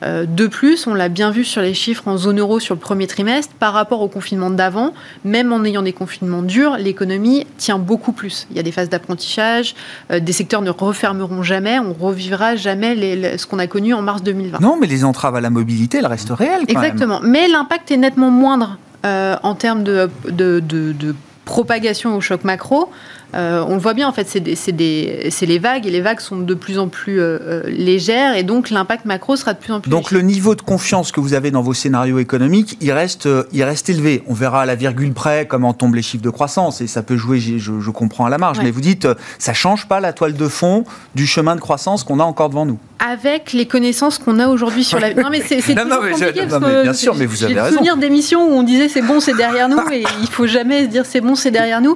Euh, de plus, on l'a bien vu sur les chiffres en zone euro sur le premier trimestre, par rapport au confinement d'avant, même en ayant des confinements durs, l'économie tient beaucoup plus. Il y a des phases d'apprentissage, des secteurs ne refermeront jamais, on revivra jamais ce qu'on a connu en mars 2020. Non, mais les entraves à la mobilité, elles restent réelles. Exactement, mais l'impact est nettement moindre en termes de, de, de, propagation au choc macro, euh, on le voit bien, en fait, c'est les vagues, et les vagues sont de plus en plus euh, euh, légères, et donc l'impact macro sera de plus en plus Donc le niveau de confiance que vous avez dans vos scénarios économiques, il reste, il reste élevé. On verra à la virgule près comment tombent les chiffres de croissance, et ça peut jouer, je, comprends, à la marge. Mais vous dites, ça change pas la toile de fond du chemin de croissance qu'on a encore devant nous avec les connaissances qu'on a aujourd'hui sur la. Non mais c'est compliqué parce que bien sûr, mais vous avez raison. souvenir d'émissions où on disait c'est bon, c'est derrière nous, et il faut jamais se dire c'est bon, c'est derrière nous.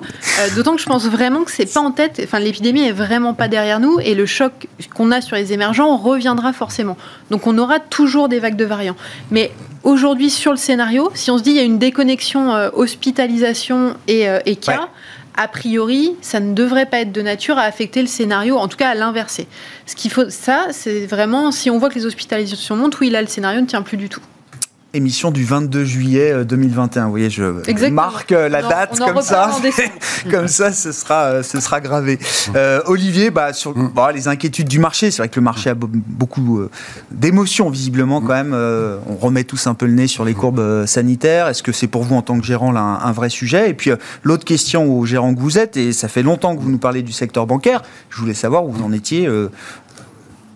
D'autant que je pense vraiment que c'est pas en tête. Enfin, l'épidémie est vraiment pas derrière nous, et le choc qu'on a sur les émergents reviendra forcément. Donc on aura toujours des vagues de variants. Mais aujourd'hui sur le scénario, si on se dit il y a une déconnexion euh, hospitalisation et, euh, cas a priori, ça ne devrait pas être de nature à affecter le scénario, en tout cas à l'inverser. Ce qu'il faut, ça, c'est vraiment, si on voit que les hospitalisations montent, oui, là, le scénario ne tient plus du tout émission du 22 juillet 2021. Euh, Vous voyez, je marque euh, la date comme ça. [LAUGHS] comme ça, ce sera, euh, ce sera gravé. Olivier, bah, sur mm. bah, les inquiétudes du marché, c'est vrai que le marché a beaucoup d'émotions visiblement quand même. on remet tous un peu le nez sur les courbes sanitaires. Est-ce que c'est pour vous en tant que gérant là, un, vrai sujet? Et puis l'autre question au gérant que vous êtes, et ça fait longtemps que vous nous parlez du secteur bancaire, je voulais savoir où vous en étiez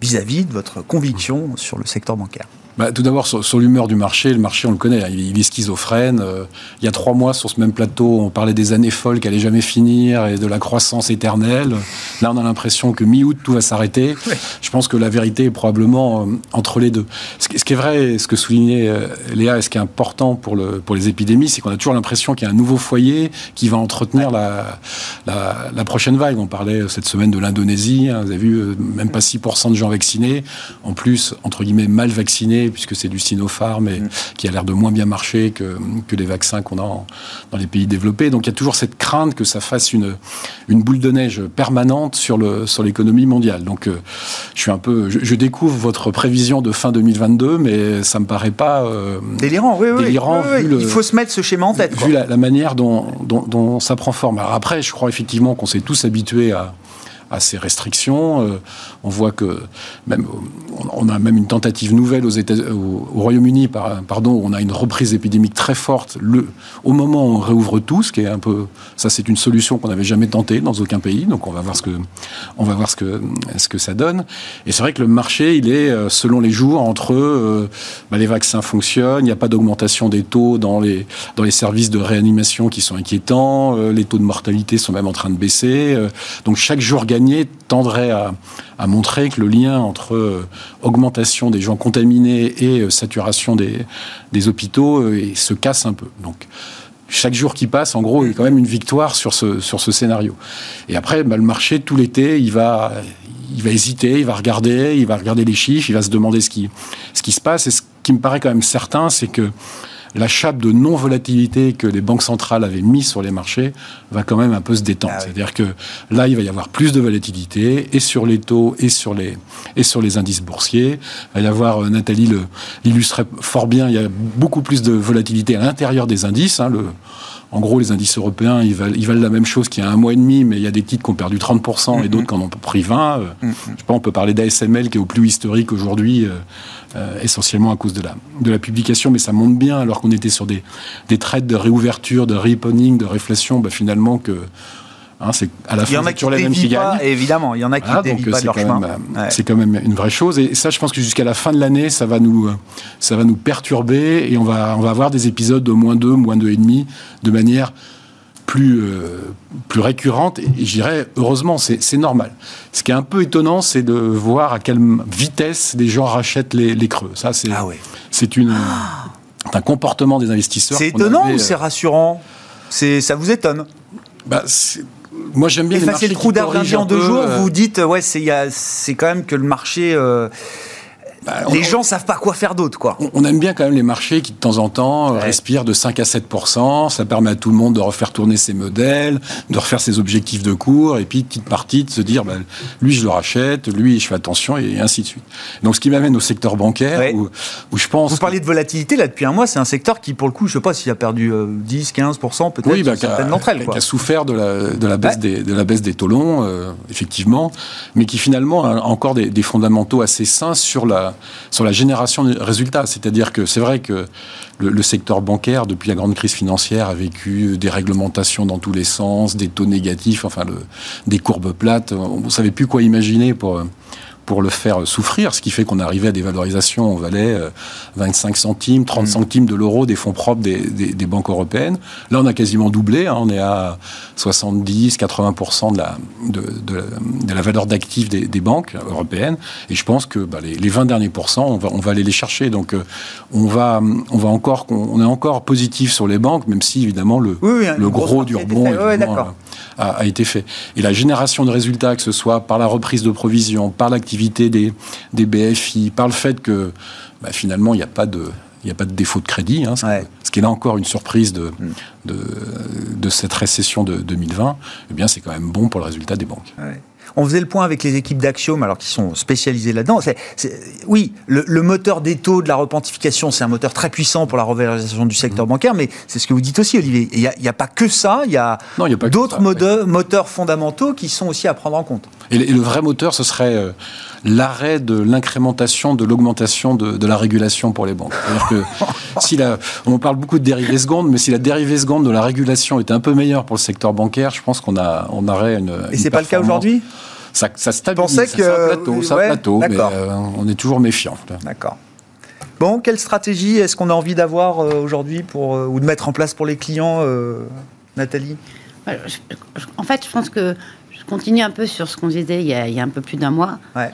vis-à-vis de votre conviction sur le secteur bancaire bah, tout d'abord, sur, l'humeur du marché, le marché, on le connaît, hein, il, est schizophrène. Euh, il y a trois mois, sur ce même plateau, on parlait des années folles qui allaient jamais finir et de la croissance éternelle. Là, on a l'impression que mi-août, tout va s'arrêter. Je pense que la vérité est probablement euh, entre les deux. Ce, qui est vrai, ce que soulignait euh, Léa, et ce qui est important pour, le, pour les épidémies, c'est qu'on a toujours l'impression qu'il y a un nouveau foyer qui va entretenir la, la, prochaine vague. On parlait cette semaine de l'Indonésie, hein, vous avez vu, même pas 6% de gens vaccinés, en plus, entre guillemets, mal vaccinés puisque c'est du Sinopharm, et mm. qui a l'air de moins bien marcher que, que les vaccins qu'on a dans les pays développés. Donc il y a toujours cette crainte que ça fasse une, une boule de neige permanente sur, le, sur l'économie mondiale. Donc euh, je suis un peu, je, découvre votre prévision de fin 2022, mais ça me paraît pas euh, délirant. Oui, délirant il faut se mettre ce schéma en tête. Vu la, manière dont, dont, dont, ça prend forme. Alors après, je crois effectivement qu'on s'est tous habitués à ces restrictions. Euh, on voit que même on a même une tentative nouvelle au, Royaume-Uni, pardon, où on a une reprise épidémique très forte au moment où on réouvre tout, ce qui est un peu ça, c'est une solution qu'on n'avait jamais tentée dans aucun pays. Donc on va voir ce que on va voir ce que ce que ça donne. Et c'est vrai que le marché, il est euh, selon les jours entre euh, bah, les vaccins fonctionnent, il n'y a pas d'augmentation des taux dans les dans les services de réanimation qui sont inquiétants, les taux de mortalité sont même en train de baisser. donc chaque jour tendrait à, montrer que le lien entre euh, augmentation des gens contaminés et euh, saturation des, hôpitaux euh, se casse un peu. Donc, chaque jour qui passe, en gros, il y a quand même une victoire sur ce, scénario. Et après, bah, le marché, tout l'été, il va, hésiter, il va regarder, il va regarder les chiffres, il va se demander ce qui se passe. Et ce qui me paraît quand même certain, c'est que la chape de non-volatilité que les banques centrales avaient mis sur les marchés va quand même un peu se détendre. Ah C'est-à-dire que là, il va y avoir plus de volatilité et sur les taux et sur les, et sur les indices boursiers. Il va y avoir, euh, Nathalie l'illustrait fort bien, il y a beaucoup plus de volatilité à l'intérieur des indices. Hein, le, en gros, les indices européens, ils valent, ils valent, la même chose qu'il y a un mois et demi, mais il y a des titres qui ont perdu 30% et mm-hmm. d'autres qui en ont pris 20. Euh, mm-hmm. Je sais pas, on peut parler d'ASML qui est au plus historique aujourd'hui, euh, essentiellement à cause de la, de la publication, mais ça monte bien alors qu'on était sur des, des trades de réouverture, de reopening, de réflexion, bah, finalement que Hein, c'est à la fin, toujours les mêmes qui gagnent. Évidemment, il y en a qui dévient pas de leur chemin. C'est quand même une vraie chose. Et ça, je pense que jusqu'à la fin de l'année, ça va nous, ça va nous perturber et on va, on va avoir des épisodes de moins 2, moins 2,5 de manière plus, euh, plus récurrente. Et, je dirais, heureusement, c'est normal. Ce qui est un peu étonnant, c'est de voir à quelle vitesse les gens rachètent les, les creux. Ça, c'est ah c'est une. un comportement des investisseurs. C'est étonnant ou c'est euh, rassurant Ça vous étonne? Bah, moi, j'aime bien Effacer le trou d'argent en deux jours, euh, vous dites, ouais, c'est quand même que le marché. Euh, bah, les gens savent pas quoi faire d'autre, quoi. On, aime bien quand même les marchés qui, de temps en temps, respirent de 5 à 7% Ça permet à tout le monde de refaire tourner ses modèles, de refaire ses objectifs de cours, et puis, petite partie, de se dire, bah, lui, je le rachète, lui, je fais attention, et ainsi de suite. Donc, ce qui m'amène au secteur bancaire, où, je pense... Vous parlez de volatilité, là, depuis un mois, c'est un secteur qui, pour le coup, je sais pas s'il a perdu 10, 15% peut-être, oui, bah, certaines d'entre elles. Qui a souffert de la, de la, baisse, des, de la baisse des taux longs, euh, effectivement, mais qui, finalement, a encore des, des fondamentaux assez sains sur la sur la génération de résultats. C'est-à-dire que c'est vrai que le, secteur bancaire, depuis la grande crise financière, a vécu des réglementations dans tous les sens, des taux négatifs, enfin des courbes plates. On ne savait plus quoi imaginer pour pour le faire souffrir, ce qui fait qu'on arrivait à des valorisations, on valait 25 euh, centimes, 30 mm. centimes de l'euro des fonds propres des, des, banques européennes. Là, on a quasiment doublé, hein, on est à 70, 80% de la, de, de, la valeur d'actifs des, des, banques européennes, et je pense que bah, les, les, 20 derniers pourcents, on va, on va aller les chercher. Donc, euh, on va, on va encore, on est encore positif sur les banques, même si évidemment le, le gros du rebond a, a, été fait. Et la génération de résultats, que ce soit par la reprise de provisions, par l'activité des, des BFI, par le fait que bah, finalement, il n'y a pas de il n'y a pas de défaut de crédit, hein, ce, qui est là encore une surprise de, mm. de, de, cette récession de 2020, eh bien c'est quand même bon pour le résultat des banques. On faisait le point avec les équipes d'Axiom, alors qui sont spécialisées là-dedans. oui, le, moteur des taux de la repentification, c'est un moteur très puissant pour la revalorisation du secteur mmh. bancaire, mais c'est ce que vous dites aussi, Olivier. Il n'y a, pas que ça, il y a, d'autres moteurs, fondamentaux qui sont aussi à prendre en compte. Et le, vrai moteur, ce serait euh, l'arrêt de l'incrémentation, de l'augmentation de, la régulation pour les banques. C'est-à-dire que [LAUGHS] si la, on parle beaucoup de dérivée seconde, mais si la dérivée seconde de la régulation était un peu meilleure pour le secteur bancaire, je pense qu'on a, on aurait une. Et c'est pas le cas aujourd'hui? Ça, ça stabilise. Que- c'est un plateau, c'est un ouais, plateau, mais euh, on est toujours méfiant. D'accord. Bon, quelle stratégie est-ce qu'on a envie d'avoir euh, aujourd'hui pour euh, ou de mettre en place pour les clients, euh, Nathalie? En fait, je pense que je continue un peu sur ce qu'on disait il y a, il y a un peu plus d'un mois, Ouais.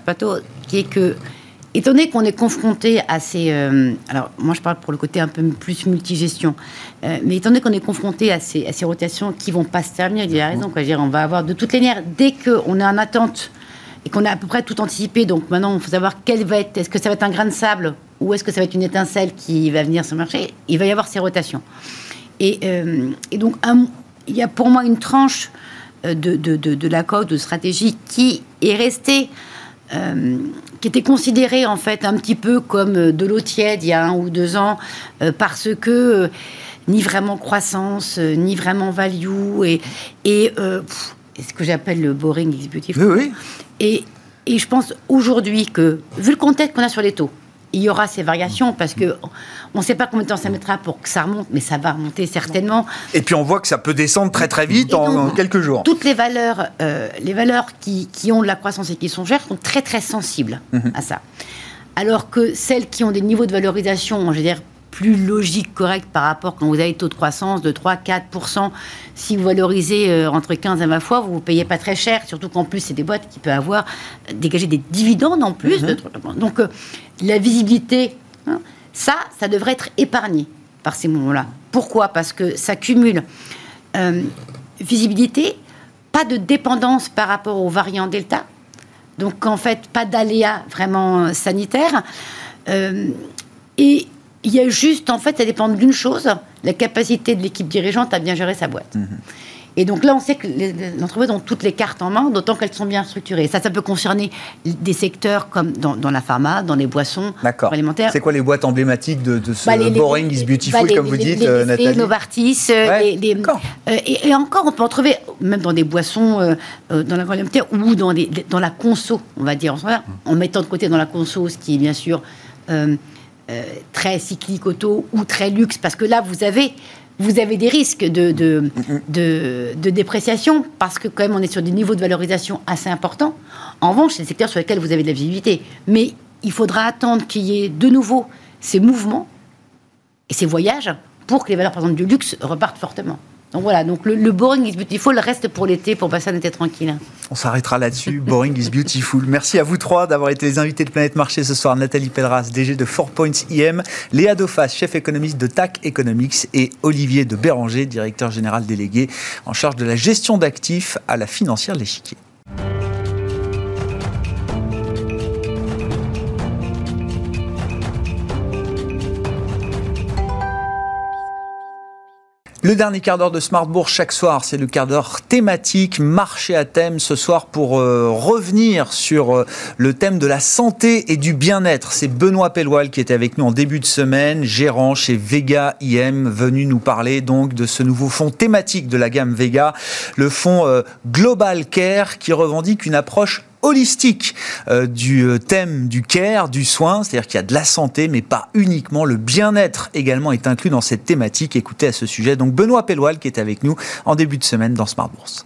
qui est que, étant donné qu'on est confronté à ces. euh, alors, moi, je parle pour le côté un peu plus multigestion, euh, mais étant donné qu'on est confronté à ces, à ces rotations qui vont pas se terminer, il a raison, quoi. Dire, on va avoir de toutes les manières, dès qu'on est en attente et qu'on a à peu près tout anticipé, donc maintenant, il faut savoir quel va être. Est-ce que ça va être un grain de sable ou est-ce que ça va être une étincelle qui va venir sur le marché Il va y avoir ces rotations. Et, euh, et donc, un- il y a pour moi une tranche de, de, de, de la code, de stratégie, qui est restée, euh, qui était considérée en fait un petit peu comme euh, de l'eau tiède il y a un ou deux ans, euh, parce que euh, ni vraiment croissance, euh, ni vraiment value, et, et euh, pff, ce que j'appelle le boring. Oui, oui. Et, et je pense aujourd'hui que, vu le contexte qu'on a sur les taux, il y aura ces variations parce que on ne sait pas combien de temps ça mettra pour que ça remonte, mais ça va remonter certainement. Et puis on voit que ça peut descendre très très vite en, donc, en quelques jours. Toutes les valeurs, euh, les valeurs qui, qui ont de la croissance et qui sont chères sont très très sensibles Mhm. à ça. Alors que celles qui ont des niveaux de valorisation, je veux dire, plus logiques, corrects par rapport quand vous avez taux de croissance de 3-4%, si vous valorisez euh, entre 15 et 20 fois, vous ne payez pas très cher, surtout qu'en plus, c'est des boîtes qui peuvent avoir euh, dégagé des dividendes en plus. de trucs. Donc, euh, la visibilité, hein, ça, ça devrait être épargné par ces moments-là. Pourquoi? Parce que ça cumule visibilité, pas de dépendance par rapport aux variants Delta, donc en fait pas d'aléas vraiment sanitaires. Et il y a juste, en fait, ça dépend d'une chose, la capacité de l'équipe dirigeante à bien gérer sa boîte. Et donc là, on sait que les les entreprises ont toutes les cartes en main, d'autant qu'elles sont bien structurées. Ça, ça peut concerner des secteurs comme dans, dans la pharma, dans les boissons alimentaires. C'est quoi les boîtes emblématiques de, de ce Bah, les- boring is beautiful, bah, comme vous dites, euh, les- Nathalie Novartis, euh, Ouais, les- les- d'accord. euh, et, et encore, on peut en trouver même dans des boissons, euh, dans l'agroalimentaire ou dans, dans la conso, on va dire, en, moment, en mettant de côté dans la conso ce qui est bien sûr euh, très cyclique auto ou très luxe, parce que là, vous avez, vous avez des risques de, de dépréciation, parce que quand même, on est sur des niveaux de valorisation assez importants. En revanche, c'est des secteurs sur lesquels vous avez de la visibilité. Mais il faudra attendre qu'il y ait de nouveau ces mouvements et ces voyages pour que les valeurs, par exemple, du luxe repartent fortement. Donc voilà, donc le, boring is beautiful reste pour l'été, pour passer un été tranquille. On s'arrêtera là-dessus. Boring is beautiful. Merci à vous trois d'avoir été les invités de Planète Marché ce soir. Nathalie Pelleras, DG de 4 Points IM, Léa Dauphas, chef économiste de TAC Economics et Olivier de Béranger, directeur général délégué en charge de la gestion d'actifs à la financière l'échiquier. Le dernier quart d'heure de Smart Bourse chaque soir, c'est le quart d'heure thématique, marché à thème ce soir pour euh, revenir sur euh, le thème de la santé et du bien-être. C'est Benoît Pelloual qui était avec nous en début de semaine, gérant chez Vega IM, venu nous parler donc de ce nouveau fonds thématique de la gamme Vega, le fonds euh, Global Care qui revendique une approche holistique euh, du euh, thème du care, du soin, c'est-à-dire qu'il y a de la santé, mais pas uniquement. Le bien-être également est inclus dans cette thématique. Écoutez à ce sujet. Donc Benoît Pelloual qui est avec nous en début de semaine dans Smart Bourse.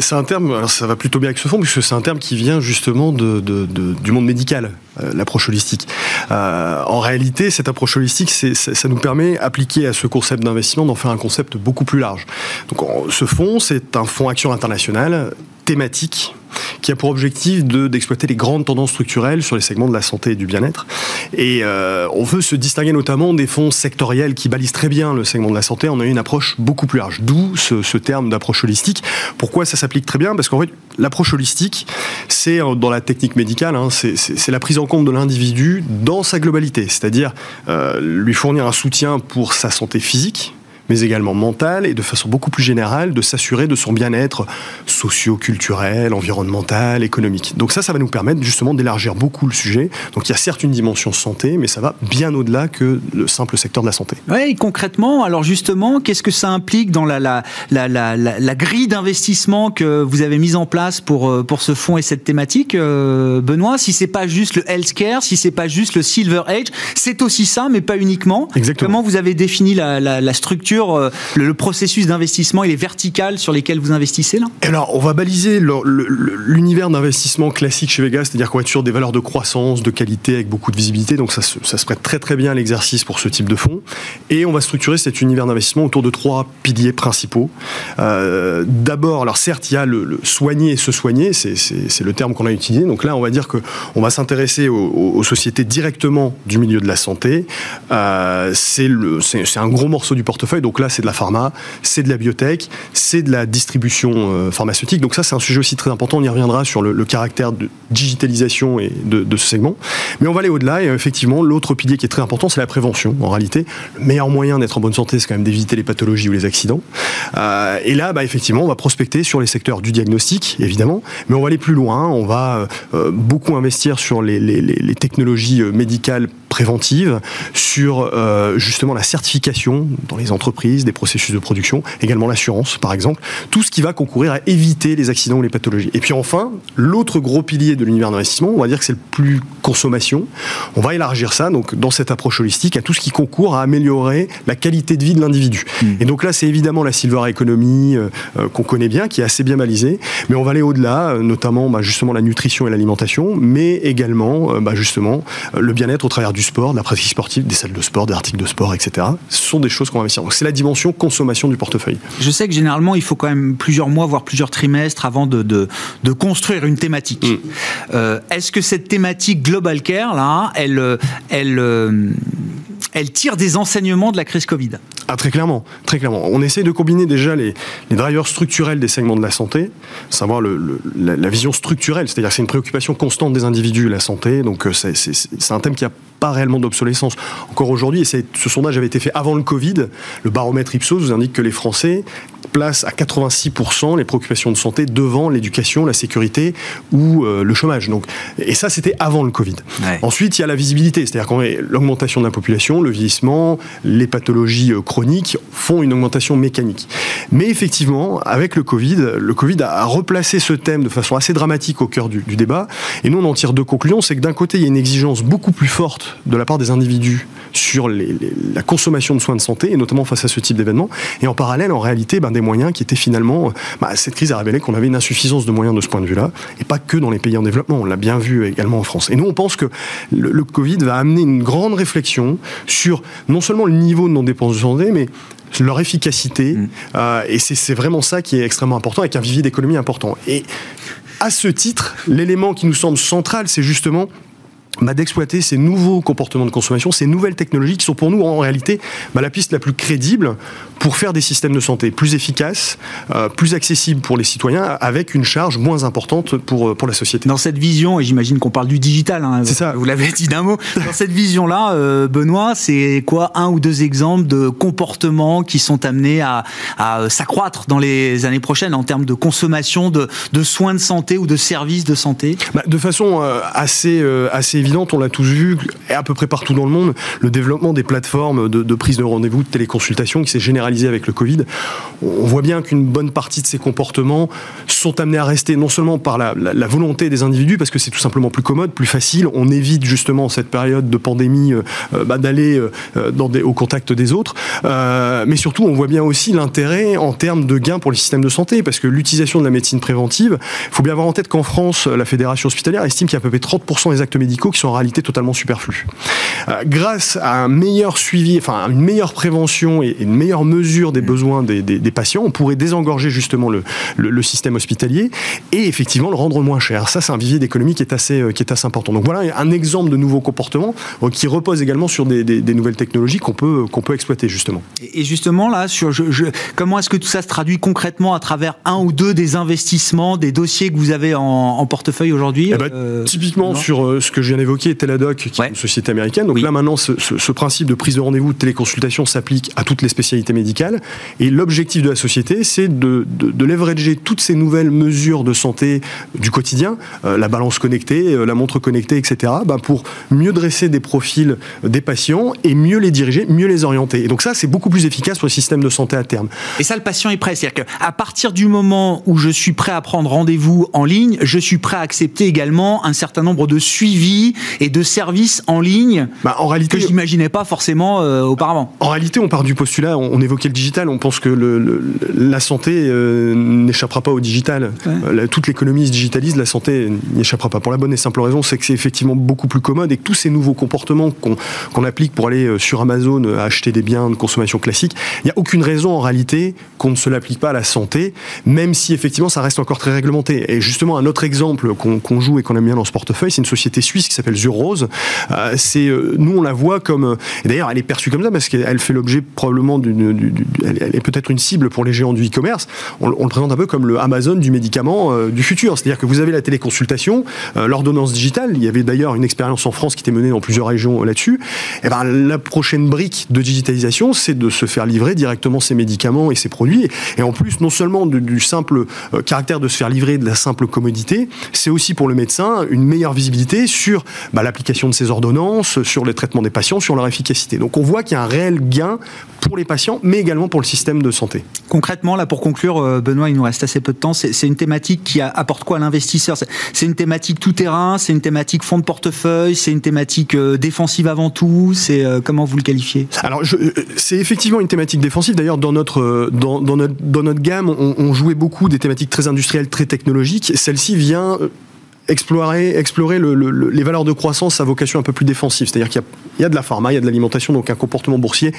C'est un terme, alors ça va plutôt bien avec ce fonds, puisque c'est un terme qui vient justement de, de- de- du monde médical, euh, l'approche holistique. Euh, en réalité, cette approche holistique, c'est- ça nous permet, appliqué à ce concept d'investissement, d'en faire un concept beaucoup plus large. Donc, ce fonds, c'est un fonds action international thématique qui a pour objectif de- d'exploiter les grandes tendances structurelles sur les segments de la santé et du bien-être. Et euh, on veut se distinguer notamment des fonds sectoriels qui balisent très bien le segment de la santé. On a une approche beaucoup plus large, d'où ce, terme d'approche holistique. Pourquoi ça s'applique très bien? Parce qu'en fait, l'approche holistique, c'est euh, dans la technique médicale, hein, c'est la prise en compte de l'individu dans sa globalité, c'est-à-dire euh, lui fournir un soutien pour sa santé physique mais également mentale et de façon beaucoup plus générale de s'assurer de son bien-être socio-culturel, environnemental, économique. Donc ça, ça va nous permettre justement d'élargir beaucoup le sujet. Donc il y a certes une dimension santé, mais ça va bien au-delà que le simple secteur de la santé. Oui, concrètement, alors justement, qu'est-ce que ça implique dans la, la, la, la, grille d'investissement que vous avez mise en place pour, euh, pour ce fonds et cette thématique, euh, Benoît? Si c'est pas juste le healthcare, si c'est pas juste le Silver Age, c'est aussi ça, mais pas uniquement. Exactement. Comment vous avez défini la structure euh, le, processus d'investissement et les verticales sur lesquelles vous investissez là? Alors, on va baliser l'univers d'investissement classique chez Vegas, c'est-à-dire qu'on va être sur des valeurs de croissance, de qualité, avec beaucoup de visibilité. Donc, ça se, ça se prête très très bien à l'exercice pour ce type de fonds. Et on va structurer cet univers d'investissement autour de trois piliers principaux. Euh, D'abord, alors certes, il y a le, soigner et se soigner, c'est le terme qu'on a utilisé. Donc là, on va dire que on va s'intéresser aux, sociétés directement du milieu de la santé. Euh, c'est un gros morceau du portefeuille. Donc là, c'est de la pharma, c'est de la biotech, c'est de la distribution euh, pharmaceutique. Donc ça, c'est un sujet aussi très important. On y reviendra sur le, caractère de digitalisation et de, ce segment. Mais on va aller au-delà. Et euh, effectivement, l'autre pilier qui est très important, c'est la prévention. En réalité, le meilleur moyen d'être en bonne santé, c'est quand même d'éviter les pathologies ou les accidents. Euh, et là, bah, effectivement, on va prospecter sur les secteurs du diagnostic, évidemment, mais on va aller plus loin. On va beaucoup investir sur les, technologies médicales préventives, sur euh, justement la certification dans les entreprises, des processus de production, également l'assurance, par exemple, tout ce qui va concourir à éviter les accidents ou les pathologies. Et puis enfin, l'autre gros pilier de l'univers d'investissement, on va dire que c'est le plus consommation. On va élargir ça, donc dans cette approche holistique, à tout ce qui concourt à améliorer la qualité de vie de l'individu. Et donc là, c'est évidemment la silver economy euh, euh, qu'on connaît bien, qui est assez bien balisée, mais on va aller au-delà, notamment bah, justement la nutrition et l'alimentation, mais également bah, justement le bien-être au travers du sport, de la pratique sportive, des salles de sport, des articles de sport, etc. Ce sont des choses qu'on va investir. Donc c'est la dimension consommation du portefeuille. Je sais que généralement, il faut quand même plusieurs mois, voire plusieurs trimestres avant de, de, de construire une thématique. Mm. Euh, Est-ce que cette thématique Global Care, là, elle, euh, elle, euh, elle tire des enseignements de la crise Covid? Ah, très clairement, très clairement. On essaie de combiner déjà les, les drivers structurels des segments de la santé, savoir le, le- la, la vision structurelle, c'est-à-dire que c'est une préoccupation constante des individus, la santé, donc c'est un thème qui a réellement d'obsolescence. Encore aujourd'hui, et ce sondage avait été fait avant le Covid, le baromètre Ipsos vous indique que les Français placent à 86% les préoccupations de santé devant l'éducation, la sécurité ou euh, le chômage. Donc, et ça, c'était avant le Covid. Ouais. Ensuite, il y a la visibilité, c'est-à-dire qu'on l'augmentation de la population, le vieillissement, les pathologies euh, chroniques font une augmentation mécanique. Mais effectivement, avec le Covid, le Covid a a replacé ce thème de façon assez dramatique au cœur du, du débat. Et nous, on en tire deux conclusions. C'est que d'un côté, il y a une exigence beaucoup plus forte de la part des individus sur les- les- la consommation de soins de santé, et notamment face à ce type d'événement. Et en parallèle, en réalité, ben, des moyens qui étaient finalement... euh, bah, cette crise a révélé qu'on avait une insuffisance de moyens de ce point de vue-là, et pas que dans les pays en développement. On l'a bien vu également en France. Et nous, on pense que le, le Covid va amener une grande réflexion sur non seulement le niveau de nos dépenses de santé, mais leur efficacité. Euh, et c'est c'est vraiment ça qui est extrêmement important, avec un vivier d'économie important. Et à ce titre, l'élément qui nous semble central, c'est justement bah, d'exploiter ces nouveaux comportements de consommation, ces nouvelles technologies qui sont pour nous en réalité bah, la piste la plus crédible pour faire des systèmes de santé plus efficaces, euh, plus accessibles pour les citoyens, avec une charge moins importante pour, euh, pour la société. Dans cette vision, et j'imagine qu'on parle du digital, hein, C'est ça. vous l'avez dit d'un mot, dans cette vision-là, euh, Benoît, c'est quoi un ou deux exemples de comportements qui sont amenés à, à, s'accroître dans les années prochaines en termes de consommation de, de soins de santé ou de services de santé? Bah, de façon euh, assez, assez évidente, on l'a tous vu, à peu près partout dans le monde, le développement des plateformes de, prise de rendez-vous, de téléconsultation qui s'est généralisé avec le Covid. On voit bien qu'une bonne partie de ces comportements sont amenés à rester non seulement par la, volonté des individus, parce que c'est tout simplement plus commode, plus facile, on évite justement cette période de pandémie euh, euh, bah, d'aller euh, au contact des autres, mais surtout on voit bien aussi l'intérêt en termes de gains pour les systèmes de santé, parce que l'utilisation de la médecine préventive, il faut bien avoir en tête qu'en France, la Fédération hospitalière estime qu'il y a à peu près 30% des actes médicaux qui sont en réalité totalement superflus. Euh, grâce à un meilleur suivi, enfin une meilleure prévention et une meilleure mesure des besoins des, des- des patients, on pourrait désengorger justement le, le- le système hospitalier et effectivement le rendre moins cher. Ça, c'est un vivier d'économie qui est assez euh, qui est assez important. Donc voilà un exemple de nouveaux comportements euh, qui repose également sur des, nouvelles technologies qu'on peut qu'on peut exploiter justement. Et justement, là, sur, je, je- comment est-ce que tout ça se traduit concrètement à travers un ou deux des investissements, des dossiers que vous avez en, en portefeuille aujourd'hui Eh ben, euh, Typiquement sur ce que je viens d'évoquer, Teladoc, qui Ouais. est une société américaine. Donc Oui. là maintenant, ce, ce- ce principe de prise de rendez-vous, de téléconsultation s'applique à toutes les spécialités médicales. Et l'objectif de la société, c'est de, de, de leverager toutes ces nouvelles mesures de santé du quotidien, euh, la balance connectée, euh, la montre connectée, etc., ben, pour mieux dresser des profils des patients et mieux les diriger, mieux les orienter. Et donc ça, c'est beaucoup plus efficace pour le système de santé à terme. Et ça, le patient est prêt. C'est-à-dire qu'à partir du moment où je suis prêt à prendre rendez-vous en ligne, je suis prêt à accepter également un certain nombre de suivis et de services en ligne bah, en réalité, que je n'imaginais pas forcément euh, auparavant. En réalité, on part du postulat, on, évoquait le digital, on pense que le, la santé euh, n'échappera pas au digital. Euh, toute l'économie se digitalise, la santé n'y échappera pas. Pour la bonne et simple raison, c'est que c'est effectivement beaucoup plus commode et que tous ces nouveaux comportements qu'on applique pour aller sur Amazon acheter des biens de consommation classique, il n'y a aucune raison en réalité qu'on ne se l'applique pas à la santé, même si effectivement ça reste encore très réglementé. Et justement, un autre exemple qu'on joue et qu'on aime bien dans ce portefeuille, c'est une société suisse qui s'appelle Zurose. Euh, c'est nous on la voit comme, et d'ailleurs elle est perçue comme ça parce qu'elle fait l'objet probablement d'une, elle est peut-être une cible pour les géants du e-commerce. On, le présente un peu comme le Amazon du médicament euh, du futur, c'est-à-dire que vous avez la téléconsultation, euh, l'ordonnance digitale. Il y avait d'ailleurs une expérience en France qui était menée dans plusieurs régions là-dessus. Et ben la prochaine brique de digitalisation, c'est de se faire livrer directement ces médicaments et ces produits. Et en plus, non seulement du, simple caractère de se faire livrer de la simple commodité, c'est aussi pour le médecin une meilleure visibilité sur bah, l'application de ces ordonnances, sur le traitement des patients, sur leur efficacité. Donc on voit qu'il y a un réel gain pour les patients, mais également pour le système de santé. Concrètement, là pour conclure, euh, Benoît, il nous reste assez peu de temps, c'est une thématique qui apporte quoi à l'investisseur? C'est une thématique tout terrain, c'est une thématique fonds de portefeuille, c'est une thématique euh, défensive avant tout, c'est euh, comment vous le qualifiez? Alors c'est effectivement une thématique défensive, d'ailleurs dans notre, dans, notre, dans notre gamme, on, on jouait beaucoup des thématiques très industrielles, très technologiques, celle-ci vient explorer, explorer les valeurs de croissance à vocation un peu plus défensive. C'est-à-dire qu'il y, a de la pharma, il y a de l'alimentation, donc un comportement boursier,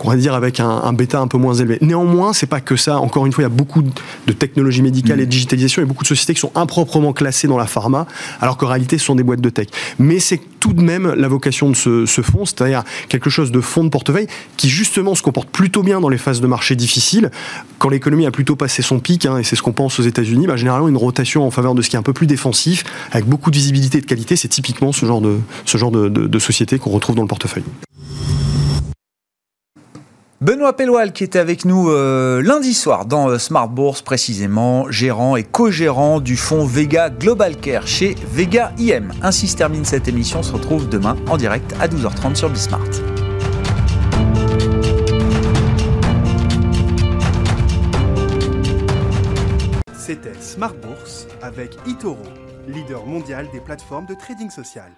on va dire avec un, bêta un peu moins élevé. Néanmoins, c'est pas que ça. Encore une fois, il y a beaucoup de technologies médicales et de mm. digitalisation et beaucoup de sociétés qui sont improprement classées dans la pharma, alors qu'en réalité, ce sont des boîtes de tech. Mais c'est tout de même la vocation de ce, fonds, c'est-à-dire quelque chose de fonds de portefeuille qui justement se comporte plutôt bien dans les phases de marché difficiles. Quand l'économie a plutôt passé son pic, hein, et c'est ce qu'on pense aux États-Unis, bah, généralement une rotation en faveur de ce qui est un peu plus défensif, avec beaucoup de visibilité et de qualité, c'est typiquement ce genre de, ce genre de, société qu'on retrouve dans le portefeuille. Benoît Pelloual qui était avec nous euh, lundi soir dans euh, Smart Bourse précisément, gérant et co-gérant du fonds Vega Global Care chez Vega IM. Ainsi se termine cette émission, on se retrouve demain en direct à 12h30 sur Bismart. C'était Smart Bourse avec Itoro leader mondial des plateformes de trading social.